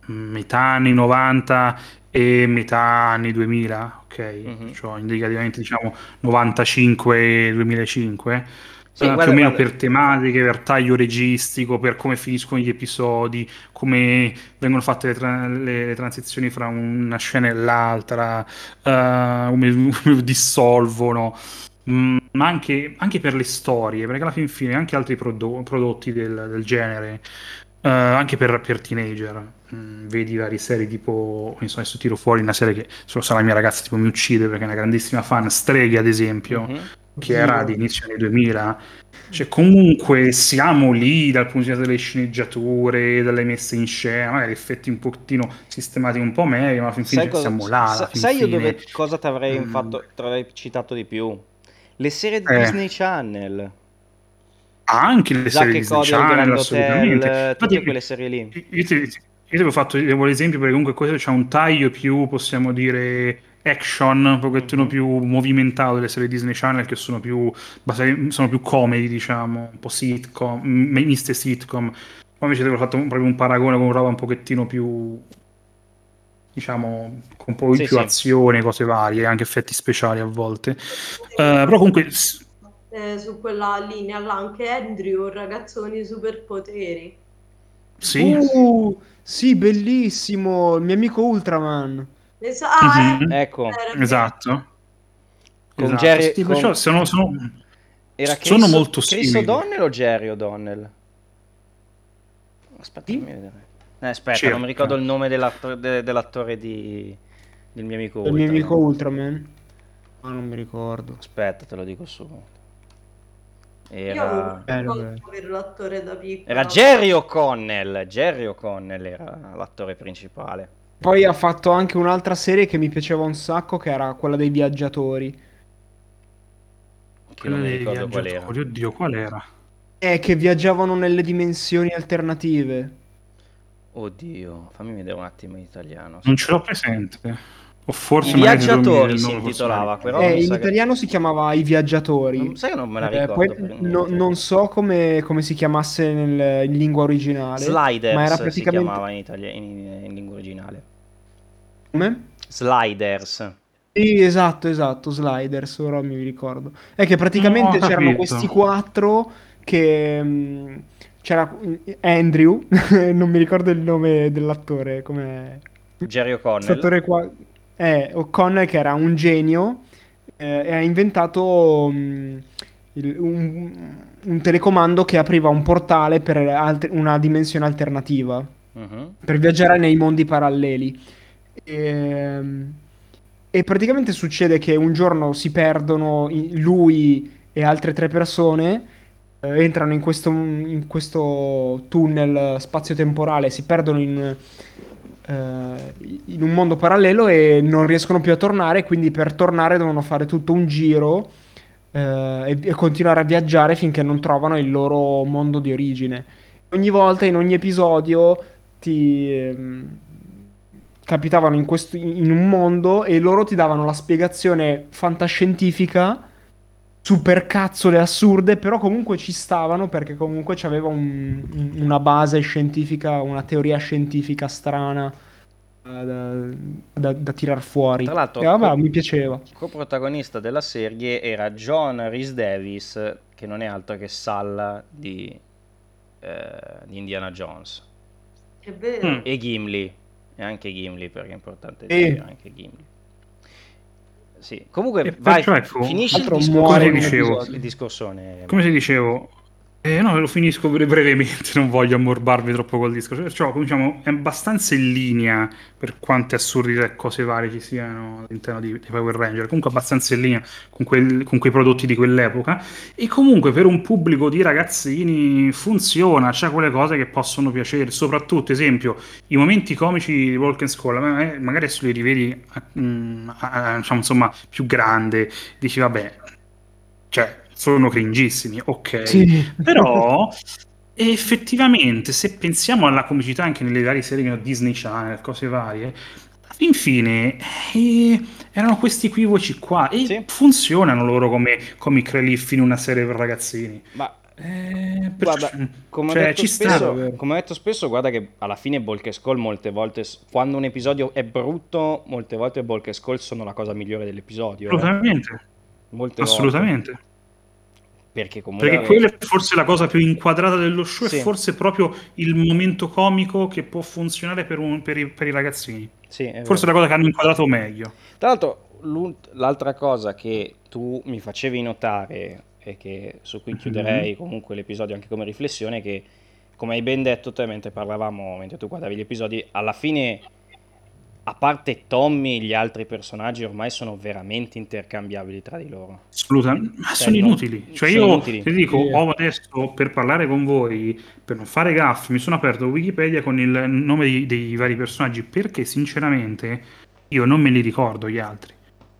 Speaker 4: mh, metà anni 90 e metà anni 2000, ok?
Speaker 2: Mhm.
Speaker 4: Cioè, indicativamente diciamo 95-2005
Speaker 2: Sì, guarda,
Speaker 4: più o meno
Speaker 2: guarda.
Speaker 4: per tematiche, per taglio registico, per come finiscono gli episodi, come vengono fatte le, tra- le- le transizioni fra una scena e l'altra, eh, come, come dissolvono, Mm, ma anche, anche per le storie, perché alla fin fine anche altri prodo- prodotti del, del genere, eh, anche per, per teenager, mm, vedi varie serie tipo, so, adesso tiro fuori una serie che solo sa la mia ragazza tipo mi uccide perché è una grandissima fan, Streghe ad esempio
Speaker 2: Mhm.
Speaker 4: che era di inizio anni 2000. Cioè, comunque siamo lì dal punto di vista delle sceneggiature, dalle messe in scena, magari effetti un pochettino sistemati un po' meglio, ma fin fine
Speaker 2: cosa-
Speaker 4: siamo là.
Speaker 2: sa-
Speaker 4: fin
Speaker 2: sai io
Speaker 4: fine.
Speaker 2: dove, cosa ti avrei
Speaker 4: Mm.
Speaker 2: citato di più? Le serie di
Speaker 4: Eh.
Speaker 2: Disney Channel.
Speaker 4: Anche le
Speaker 2: Zack
Speaker 4: serie
Speaker 2: al
Speaker 4: Channel, assolutamente.
Speaker 2: Hotel, tutte
Speaker 4: Infatti,
Speaker 2: quelle serie lì.
Speaker 4: Io ti, io ti avevo fatto l'esempio perché comunque questo c'ha un taglio più, possiamo dire, action, un pochettino
Speaker 2: Mhm.
Speaker 4: più movimentato delle serie Disney Channel che sono più, sono più comedy, diciamo, un po' sitcom, miste sitcom. Poi invece ti avevo fatto proprio un paragone con roba un pochettino più, diciamo, con un po'
Speaker 2: Sì,
Speaker 4: più
Speaker 2: sì.
Speaker 4: azione, cose varie, anche effetti speciali a volte. Eh, però comunque... s-
Speaker 1: Eh, su quella linea là anche Andrew, il ragazzo con i superpoteri.
Speaker 4: Sì,
Speaker 3: Uh, sì, bellissimo. Il mio amico Ultraman.
Speaker 1: Esa- ah,
Speaker 4: Mhm.
Speaker 1: eh,
Speaker 2: Ecco,
Speaker 1: era
Speaker 4: esatto.
Speaker 2: Con
Speaker 4: Esatto,
Speaker 2: Jerry-
Speaker 4: sì,
Speaker 2: con-
Speaker 4: perciò sono, sono-
Speaker 2: era
Speaker 4: sono
Speaker 2: Chris,
Speaker 4: molto
Speaker 2: Chris
Speaker 4: simili.
Speaker 2: O'Donnell o Jerry O'Donnell? Aspetta,
Speaker 3: Sì?
Speaker 2: Eh, aspetta,
Speaker 4: Cerca.
Speaker 2: non mi ricordo il nome dell'atto- de- dell'attore di... del mio amico
Speaker 3: Il mio
Speaker 2: Ultraman.
Speaker 3: amico Ultraman. Ma non mi ricordo.
Speaker 2: Aspetta, te lo dico subito.
Speaker 1: Io
Speaker 2: Era...
Speaker 1: non
Speaker 3: Bello,
Speaker 1: ricordo
Speaker 3: bello.
Speaker 1: per l'attore da piccolo.
Speaker 2: Era Jerry O'Connell. Jerry O'Connell era l'attore principale.
Speaker 3: Poi ha fatto anche un'altra serie che mi piaceva un sacco, che era quella dei viaggiatori.
Speaker 2: Che non mi
Speaker 4: dei
Speaker 2: ricordo qual era.
Speaker 4: viaggiatori, Oddio, qual era?
Speaker 3: Eh, che viaggiavano nelle dimensioni alternative.
Speaker 2: Oddio, fammi vedere un attimo in italiano.
Speaker 4: Non ce l'ho presente. O forse
Speaker 2: I viaggiatori si intitolava, però
Speaker 3: Eh, in
Speaker 2: sa che-
Speaker 3: italiano si chiamava I Viaggiatori.
Speaker 2: Non, sai che non me la
Speaker 3: Eh,
Speaker 2: ricordo
Speaker 3: poi
Speaker 2: per
Speaker 3: no- non so come, come si chiamasse nel- in lingua originale.
Speaker 2: Sliders
Speaker 3: ma era
Speaker 2: si
Speaker 3: praticamente...
Speaker 2: chiamava in, italia- in- in lingua originale.
Speaker 3: Come?
Speaker 2: Sliders.
Speaker 3: Sì, esatto, esatto, Sliders, ora mi ricordo. È che praticamente
Speaker 4: No, ho
Speaker 3: c'erano questi quattro che... mh, c'era Andrew, non mi ricordo il nome dell'attore, come...
Speaker 2: Jerry O'Connell.
Speaker 3: Quest'attore qua... Eh, O'Connell che era un genio eh, e ha inventato mh, il- un, un telecomando che apriva un portale per alt- una dimensione alternativa
Speaker 2: Mhm.
Speaker 3: per viaggiare nei mondi paralleli. Ehm, E, praticamente succede che un giorno si perdono lui e altre tre persone, eh, entrano in questo, in questo tunnel spazio-temporale, si perdono in, in un mondo parallelo e non riescono più a tornare, quindi per tornare devono fare tutto un giro eh, e, e continuare a viaggiare finché non trovano il loro mondo di origine. Ogni volta, in ogni episodio, ti ehm, capitavano in, questo, in un mondo e loro ti davano la spiegazione fantascientifica, super cazzole assurde, però comunque ci stavano perché comunque c'aveva un- un- una base scientifica, una teoria scientifica strana eh, da, da, da tirar fuori.
Speaker 2: Tra l'altro,
Speaker 3: E vabbè,
Speaker 2: co-
Speaker 3: mi piaceva.
Speaker 2: coprotagonista della serie era John Rhys Davis, che non è altro che Salla di, eh, di Indiana Jones.
Speaker 1: È vero.
Speaker 4: Mm.
Speaker 2: E Gimli, e anche Gimli, perché è importante
Speaker 3: Sì.
Speaker 2: dire anche Gimli. Sì, comunque vai,
Speaker 4: ecco,
Speaker 2: finisci il discorso,
Speaker 3: muore
Speaker 2: il il discorsone.
Speaker 4: Come ti dicevo, Eh, no, lo finisco bre- brevemente, non voglio ammorbarvi troppo col discorso. Perciò, diciamo, è abbastanza in linea per quante assurdità e cose varie ci siano all'interno di, di Power Ranger. Comunque abbastanza in linea con, quel- con quei prodotti di quell'epoca. E comunque per un pubblico di ragazzini funziona, c'ha quelle cose che possono piacere. Soprattutto, esempio, i momenti comici di Walk and ma- eh, magari se li rivedi, mm, a- diciamo, insomma, più grande, dici, vabbè, cioè, sono cringissimi, ok.
Speaker 3: Sì.
Speaker 4: Però effettivamente, se pensiamo alla comicità anche nelle varie serie che ho, Disney Channel, cose varie, infine eh, erano questi equivoci qua e
Speaker 2: Sì.
Speaker 4: funzionano loro come comic relief in una serie per ragazzini.
Speaker 2: Ma
Speaker 4: Eh, per-
Speaker 2: Guarda, come,
Speaker 4: cioè,
Speaker 2: ho detto
Speaker 4: sta.
Speaker 2: spesso, come ho detto spesso, guarda che alla fine Bulk e Skull molte volte, quando un episodio è brutto, molte volte Bulk e Skull sono la cosa migliore dell'episodio. eh.
Speaker 4: Assolutamente,
Speaker 2: Molte volte. Perché comunque...
Speaker 4: Perché quella è forse la cosa più inquadrata dello show
Speaker 2: Sì.
Speaker 4: e forse proprio il momento comico che può funzionare per, un- per i, per i ragazzini.
Speaker 2: Sì,
Speaker 4: Forse la cosa che hanno inquadrato meglio.
Speaker 2: Tra l'altro, l'altra cosa che tu mi facevi notare e che, su cui chiuderei comunque l'episodio anche come riflessione è che, come hai ben detto te mentre parlavamo, mentre tu guardavi gli episodi, alla fine, a parte Tommy, gli altri personaggi ormai sono veramente intercambiabili tra di loro.
Speaker 4: Assolutamente, ma
Speaker 2: Cioè,
Speaker 4: sono
Speaker 2: non-
Speaker 4: inutili. Cioè,
Speaker 2: sono
Speaker 4: io
Speaker 2: inutili.
Speaker 4: ti dico, ho adesso per parlare con voi, per non fare gaffe, mi sono aperto Wikipedia con il nome di- dei vari personaggi perché, sinceramente, io non me li ricordo gli altri.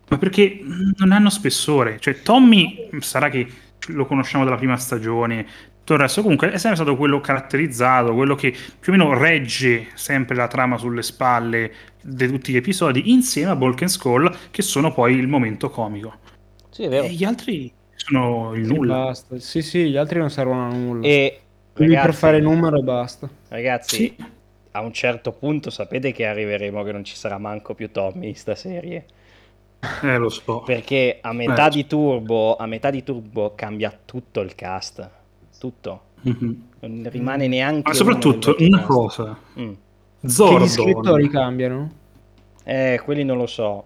Speaker 4: Ma perché non hanno spessore. Cioè, Tommy sarà che lo conosciamo dalla prima stagione. Tutto il resto, comunque, è sempre stato quello caratterizzato, quello che più o meno regge sempre la trama sulle spalle di tutti gli episodi, insieme a Bulk and Skull, che sono poi il momento comico.
Speaker 2: Sì, è vero.
Speaker 4: E gli altri sono il
Speaker 3: Sì,
Speaker 4: nulla.
Speaker 3: basta. Sì, sì, gli altri non servono a nulla.
Speaker 2: E
Speaker 3: Devi per
Speaker 2: ragazzi,
Speaker 3: fare numero e basta.
Speaker 2: ragazzi,
Speaker 4: Sì.
Speaker 2: a un certo punto sapete che arriveremo che non ci sarà manco più Tommy in sta serie.
Speaker 4: Eh, lo so.
Speaker 2: Perché a metà
Speaker 4: Eh.
Speaker 2: di Turbo, a metà di Turbo cambia tutto il cast. Tutto.
Speaker 4: Mhm.
Speaker 2: Non rimane neanche
Speaker 4: Ma soprattutto una cosa,
Speaker 2: Mm.
Speaker 3: Che gli
Speaker 4: Zordon.
Speaker 3: scrittori cambiano?
Speaker 2: Eh, quelli non lo so.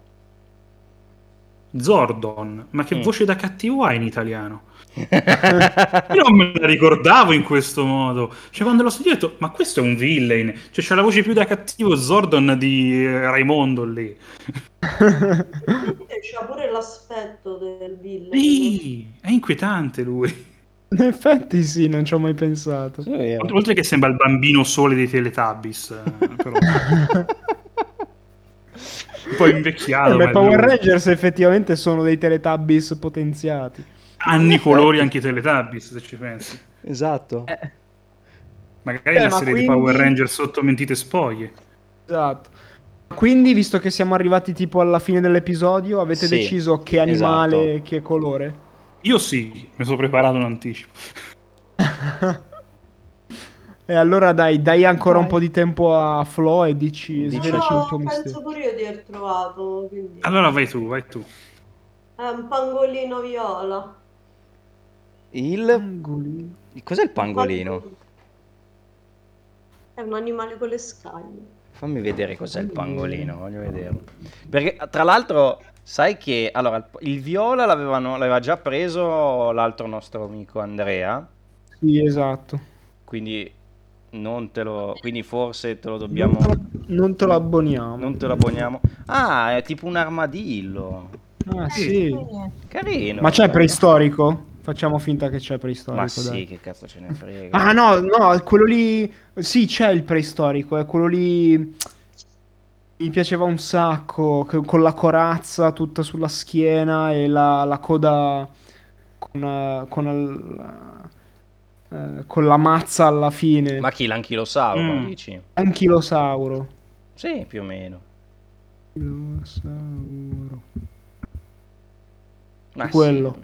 Speaker 4: Zordon, ma che
Speaker 2: Mm.
Speaker 4: voce da cattivo ha in italiano? Io non me la ricordavo in questo modo. Cioè, quando l'ho sentito, ho detto, ma questo è un villain. Cioè, c'ha la voce più da cattivo Zordon di eh, Raimondo lì.
Speaker 1: E c'ha pure l'aspetto del villain.
Speaker 4: Sì, è inquietante lui.
Speaker 3: In effetti sì, non ci ho mai pensato.
Speaker 2: Sì.
Speaker 4: Oltre che sembra il bambino sole dei Teletubbies. eh, però. Un po' invecchiato.
Speaker 3: Eh, beh, Power
Speaker 4: lui.
Speaker 3: Rangers effettivamente sono dei Teletubbies potenziati.
Speaker 4: Anni colori anche i Teletubbies, se ci pensi.
Speaker 2: Esatto.
Speaker 4: Magari
Speaker 3: Eh,
Speaker 4: una
Speaker 3: ma
Speaker 4: serie di
Speaker 3: quindi-
Speaker 4: Power Ranger sotto mentite spoglie.
Speaker 3: Esatto. Quindi, visto che siamo arrivati tipo alla fine dell'episodio, avete
Speaker 2: Sì,
Speaker 3: deciso che animale,
Speaker 2: esatto.
Speaker 3: che colore?
Speaker 4: Io sì, mi sono preparato in anticipo.
Speaker 3: E allora dai, dai ancora un
Speaker 2: Dai.
Speaker 3: po' di tempo a Flo e dici,
Speaker 2: Dici-
Speaker 3: svelaci il
Speaker 1: No,
Speaker 3: tuo
Speaker 1: penso
Speaker 3: mistero.
Speaker 1: pure io di aver trovato. Quindi...
Speaker 4: Allora vai tu, vai tu.
Speaker 1: È un pangolino viola.
Speaker 2: Il...
Speaker 3: Angoli.
Speaker 2: Cos'è il pangolino?
Speaker 1: È un animale con le scaglie.
Speaker 2: Fammi vedere cos'è il pangolino, voglio vederlo. Perché tra l'altro, sai che allora il, viola l'avevano- l'aveva già preso l'altro nostro amico Andrea,
Speaker 3: Sì, esatto.
Speaker 2: quindi non te lo quindi forse te lo dobbiamo
Speaker 3: Non te lo, non te lo abboniamo.
Speaker 2: non te lo abboniamo. Ah, è tipo un armadillo.
Speaker 3: Ah, sì.
Speaker 2: Carino.
Speaker 3: Ma c'è preistorico? Facciamo finta che c'è preistorico.
Speaker 2: Ma sì,
Speaker 3: dai.
Speaker 2: che cazzo ce ne frega.
Speaker 3: Ah no, no, quello lì... Sì, c'è il preistorico, è quello lì... Mi piaceva un sacco, che- con la corazza tutta sulla schiena e la, la coda con, eh, con, il- eh, con la mazza alla fine.
Speaker 2: Ma chi l'anchilosauro,
Speaker 4: Mm.
Speaker 2: dici?
Speaker 3: Anchilosauro.
Speaker 2: Sì, più o meno.
Speaker 3: Anchilosauro.
Speaker 2: Ma
Speaker 3: Quello.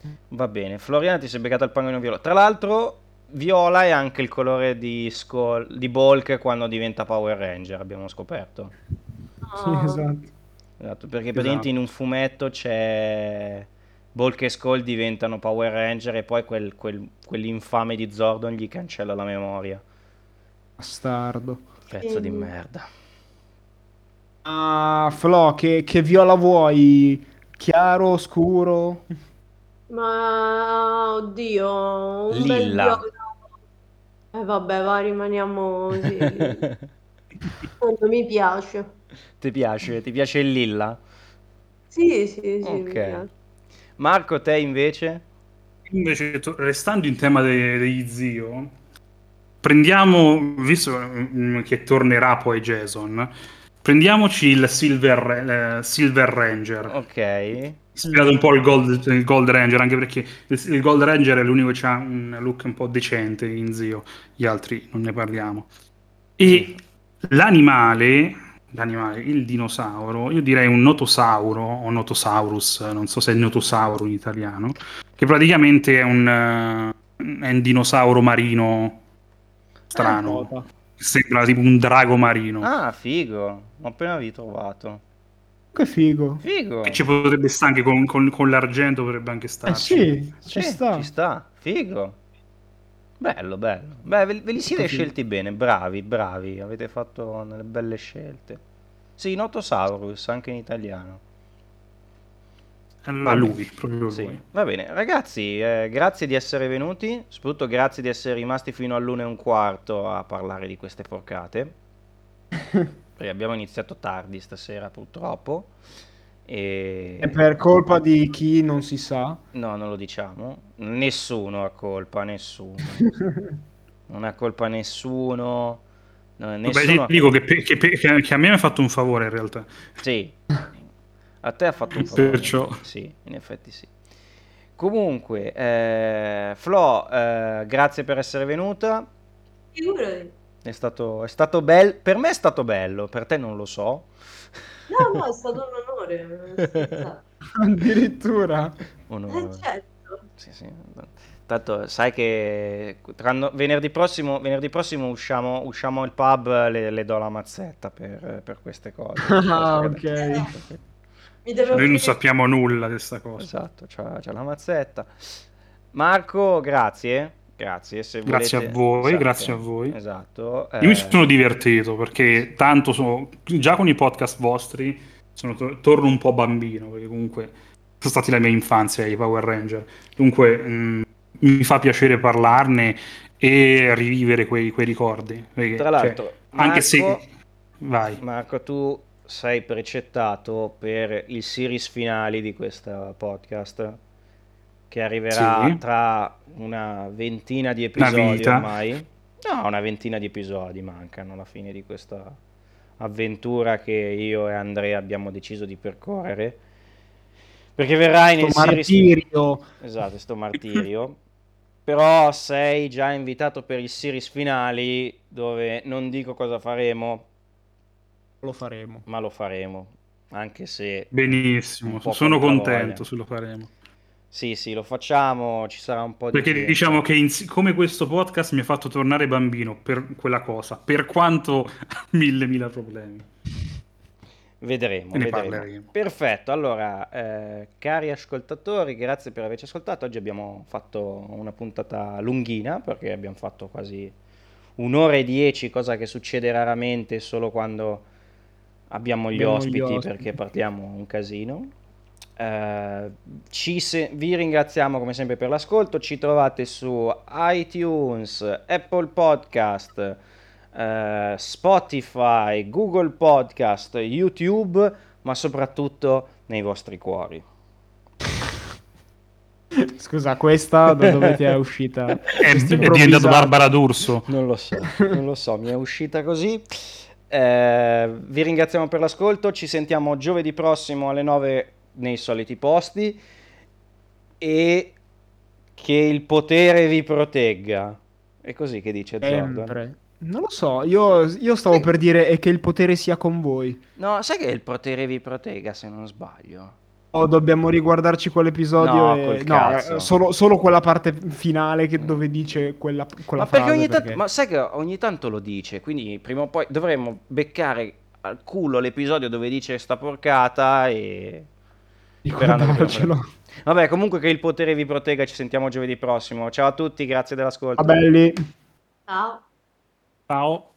Speaker 2: sì. Va bene, Floriana ti sei beccato il pangolino viola. Tra l'altro, viola è anche il colore di, Skull, di Bulk quando diventa Power Ranger, abbiamo scoperto.
Speaker 3: Sì,
Speaker 1: Ah,
Speaker 3: esatto.
Speaker 2: Esatto, perché
Speaker 4: Esatto.
Speaker 2: praticamente in un fumetto c'è Bulk e Skull diventano Power Ranger e poi quel- quel- quell'infame di Zordon gli cancella la memoria.
Speaker 3: Bastardo.
Speaker 2: Pezzo di
Speaker 1: Mm.
Speaker 2: merda.
Speaker 3: Ah, Flo, che, che viola vuoi? Chiaro, scuro?
Speaker 1: Ma oddio, un bel
Speaker 2: Lilla.
Speaker 1: viola. Eh vabbè, va, rimaniamo così. Non mi piace.
Speaker 2: Ti piace? Ti piace il lilla?
Speaker 1: Sì, sì, sì, mi
Speaker 2: Ok.
Speaker 1: piace.
Speaker 2: Marco, te invece?
Speaker 4: Invece, to- restando in tema de- degli zio, prendiamo, visto mm, che tornerà poi Jason, prendiamoci il Silver, eh, Silver Ranger.
Speaker 2: Ok.
Speaker 4: Ispirato un po' il Gold, il Gold Ranger, anche perché il, il Gold Ranger è l'unico che ha un look un po' decente in zio, gli altri non ne parliamo. E l'animale, l'animale, il dinosauro, io direi un notosauro o notosaurus, non so se è notosauro in italiano, che praticamente è un, eh, è un dinosauro marino strano. Sembra tipo un drago marino.
Speaker 2: Ah, figo. L'ho appena ritrovato.
Speaker 3: Che figo.
Speaker 2: Figo.
Speaker 4: E ci potrebbe stare anche con, con- con l'argento, potrebbe anche
Speaker 3: Eh
Speaker 4: starci.
Speaker 3: sì, ci
Speaker 2: Sì,
Speaker 3: sta.
Speaker 2: Ci sta. Figo. Bello, bello. Beh, ve, ve li siete
Speaker 3: Figo.
Speaker 2: scelti bene. Bravi, bravi. Avete fatto delle belle scelte. Sì, Notosaurus, anche in italiano.
Speaker 4: Allora, lui, proprio
Speaker 2: Sì,
Speaker 4: lui.
Speaker 2: va bene. Ragazzi, eh, grazie di essere venuti. Soprattutto grazie di essere rimasti fino all'una e un quarto a parlare di queste porcate. Perché abbiamo iniziato tardi stasera, purtroppo. E...
Speaker 3: È per colpa di chi non si sa.
Speaker 2: No, non lo diciamo. Nessuno ha colpa, nessuno. Non ha colpa nessuno. no, nessuno...
Speaker 4: ti dico che, che che- che a me mi ha fatto un favore in realtà.
Speaker 2: Sì, a te ha fatto un favore.
Speaker 4: Perciò.
Speaker 2: Sì, in effetti sì. Comunque, eh, Flo, eh, grazie per essere venuta.
Speaker 1: Figurati.
Speaker 2: È stato, è stato bello. Per me è stato bello, per te non lo so.
Speaker 1: No, no, è stato un onore.
Speaker 3: Addirittura.
Speaker 2: Onore.
Speaker 1: Eh, certo.
Speaker 2: Sì, sì. Tanto sai che no- venerdì prossimo, venerdì prossimo usciamo, usciamo al pub, le, le do la mazzetta per, per queste cose.
Speaker 3: Ah, ok.
Speaker 1: Deve
Speaker 4: Noi non sappiamo nulla di questa cosa.
Speaker 2: Esatto, c'ha, c'ha la mazzetta. Marco, grazie. Grazie, se
Speaker 4: Grazie
Speaker 2: volete-
Speaker 4: a voi,
Speaker 2: esatto,
Speaker 4: grazie a voi.
Speaker 2: Esatto.
Speaker 4: Io mi
Speaker 2: eh,
Speaker 4: sono divertito perché tanto sono, già con i podcast vostri sono to- torno un po' bambino perché comunque sono stati la mia infanzia i Power Ranger. Dunque mh, mi fa piacere parlarne e rivivere quei, quei ricordi. Perché,
Speaker 2: Tra l'altro,
Speaker 4: cioè, anche se
Speaker 2: Marco-
Speaker 4: vai.
Speaker 2: Marco, tu sei precettato per il series finale di questo podcast che arriverà
Speaker 4: Sì.
Speaker 2: tra una ventina di episodi ormai. No, una ventina di episodi mancano alla fine di questa avventura che io e Andrea abbiamo deciso di percorrere. Perché verrai nel
Speaker 3: Sto
Speaker 2: series
Speaker 3: martirio.
Speaker 2: Esatto, sto martirio. Però sei già invitato per il series finali dove non dico cosa faremo,
Speaker 3: Lo faremo.
Speaker 2: ma lo faremo. Anche se
Speaker 4: Benissimo, sono contento se lo faremo.
Speaker 2: sì, sì, lo facciamo, ci sarà un po' di
Speaker 4: Perché
Speaker 2: gente.
Speaker 4: diciamo che in- come questo podcast mi ha fatto tornare bambino per quella cosa, per quanto ha mille mila problemi.
Speaker 2: Vedremo,
Speaker 4: Ne
Speaker 2: vedremo.
Speaker 4: parleremo.
Speaker 2: Perfetto, allora, eh, cari ascoltatori, grazie per averci ascoltato. Oggi abbiamo fatto una puntata lunghina perché abbiamo fatto quasi un'ora e dieci, cosa che succede raramente solo quando abbiamo gli
Speaker 3: Abbiamo gli
Speaker 2: ospiti
Speaker 3: ospiti.
Speaker 2: perché partiamo un casino. Ci se- vi ringraziamo come sempre per l'ascolto. Ci trovate su iTunes, Apple Podcast, eh, Spotify, Google Podcast, YouTube, ma soprattutto nei vostri cuori.
Speaker 3: Scusa, questa da dove ti è uscita?
Speaker 4: È, è diventato
Speaker 3: improvvisata.
Speaker 4: Barbara D'Urso.
Speaker 2: Non lo so, non lo so, mi è uscita così. Eh, vi ringraziamo per l'ascolto. Ci sentiamo giovedì prossimo alle 9 nei soliti posti. E che il potere vi protegga. È così che dice Jordan.
Speaker 3: Sempre. Non lo so, io, io stavo per dire e che il potere sia con voi.
Speaker 2: No, sai che il potere vi protegga se non sbaglio?
Speaker 3: O dobbiamo riguardarci quell'episodio
Speaker 2: No,
Speaker 3: e...
Speaker 2: col
Speaker 3: no,
Speaker 2: cazzo.
Speaker 3: eh, solo, solo quella parte finale che- dove dice quella, quella
Speaker 2: ma perché
Speaker 3: frase,
Speaker 2: ogni tanto,
Speaker 3: perché-
Speaker 2: ma sai che ogni tanto lo dice, quindi prima o poi dovremmo beccare al culo l'episodio dove dice sta porcata e... sperando che
Speaker 3: Ricordarcelo.
Speaker 2: Vabbè, comunque che il potere vi protegga, ci sentiamo giovedì prossimo. Ciao a tutti, grazie dell'ascolto.
Speaker 3: Va belli.
Speaker 1: Ciao.
Speaker 4: Ciao.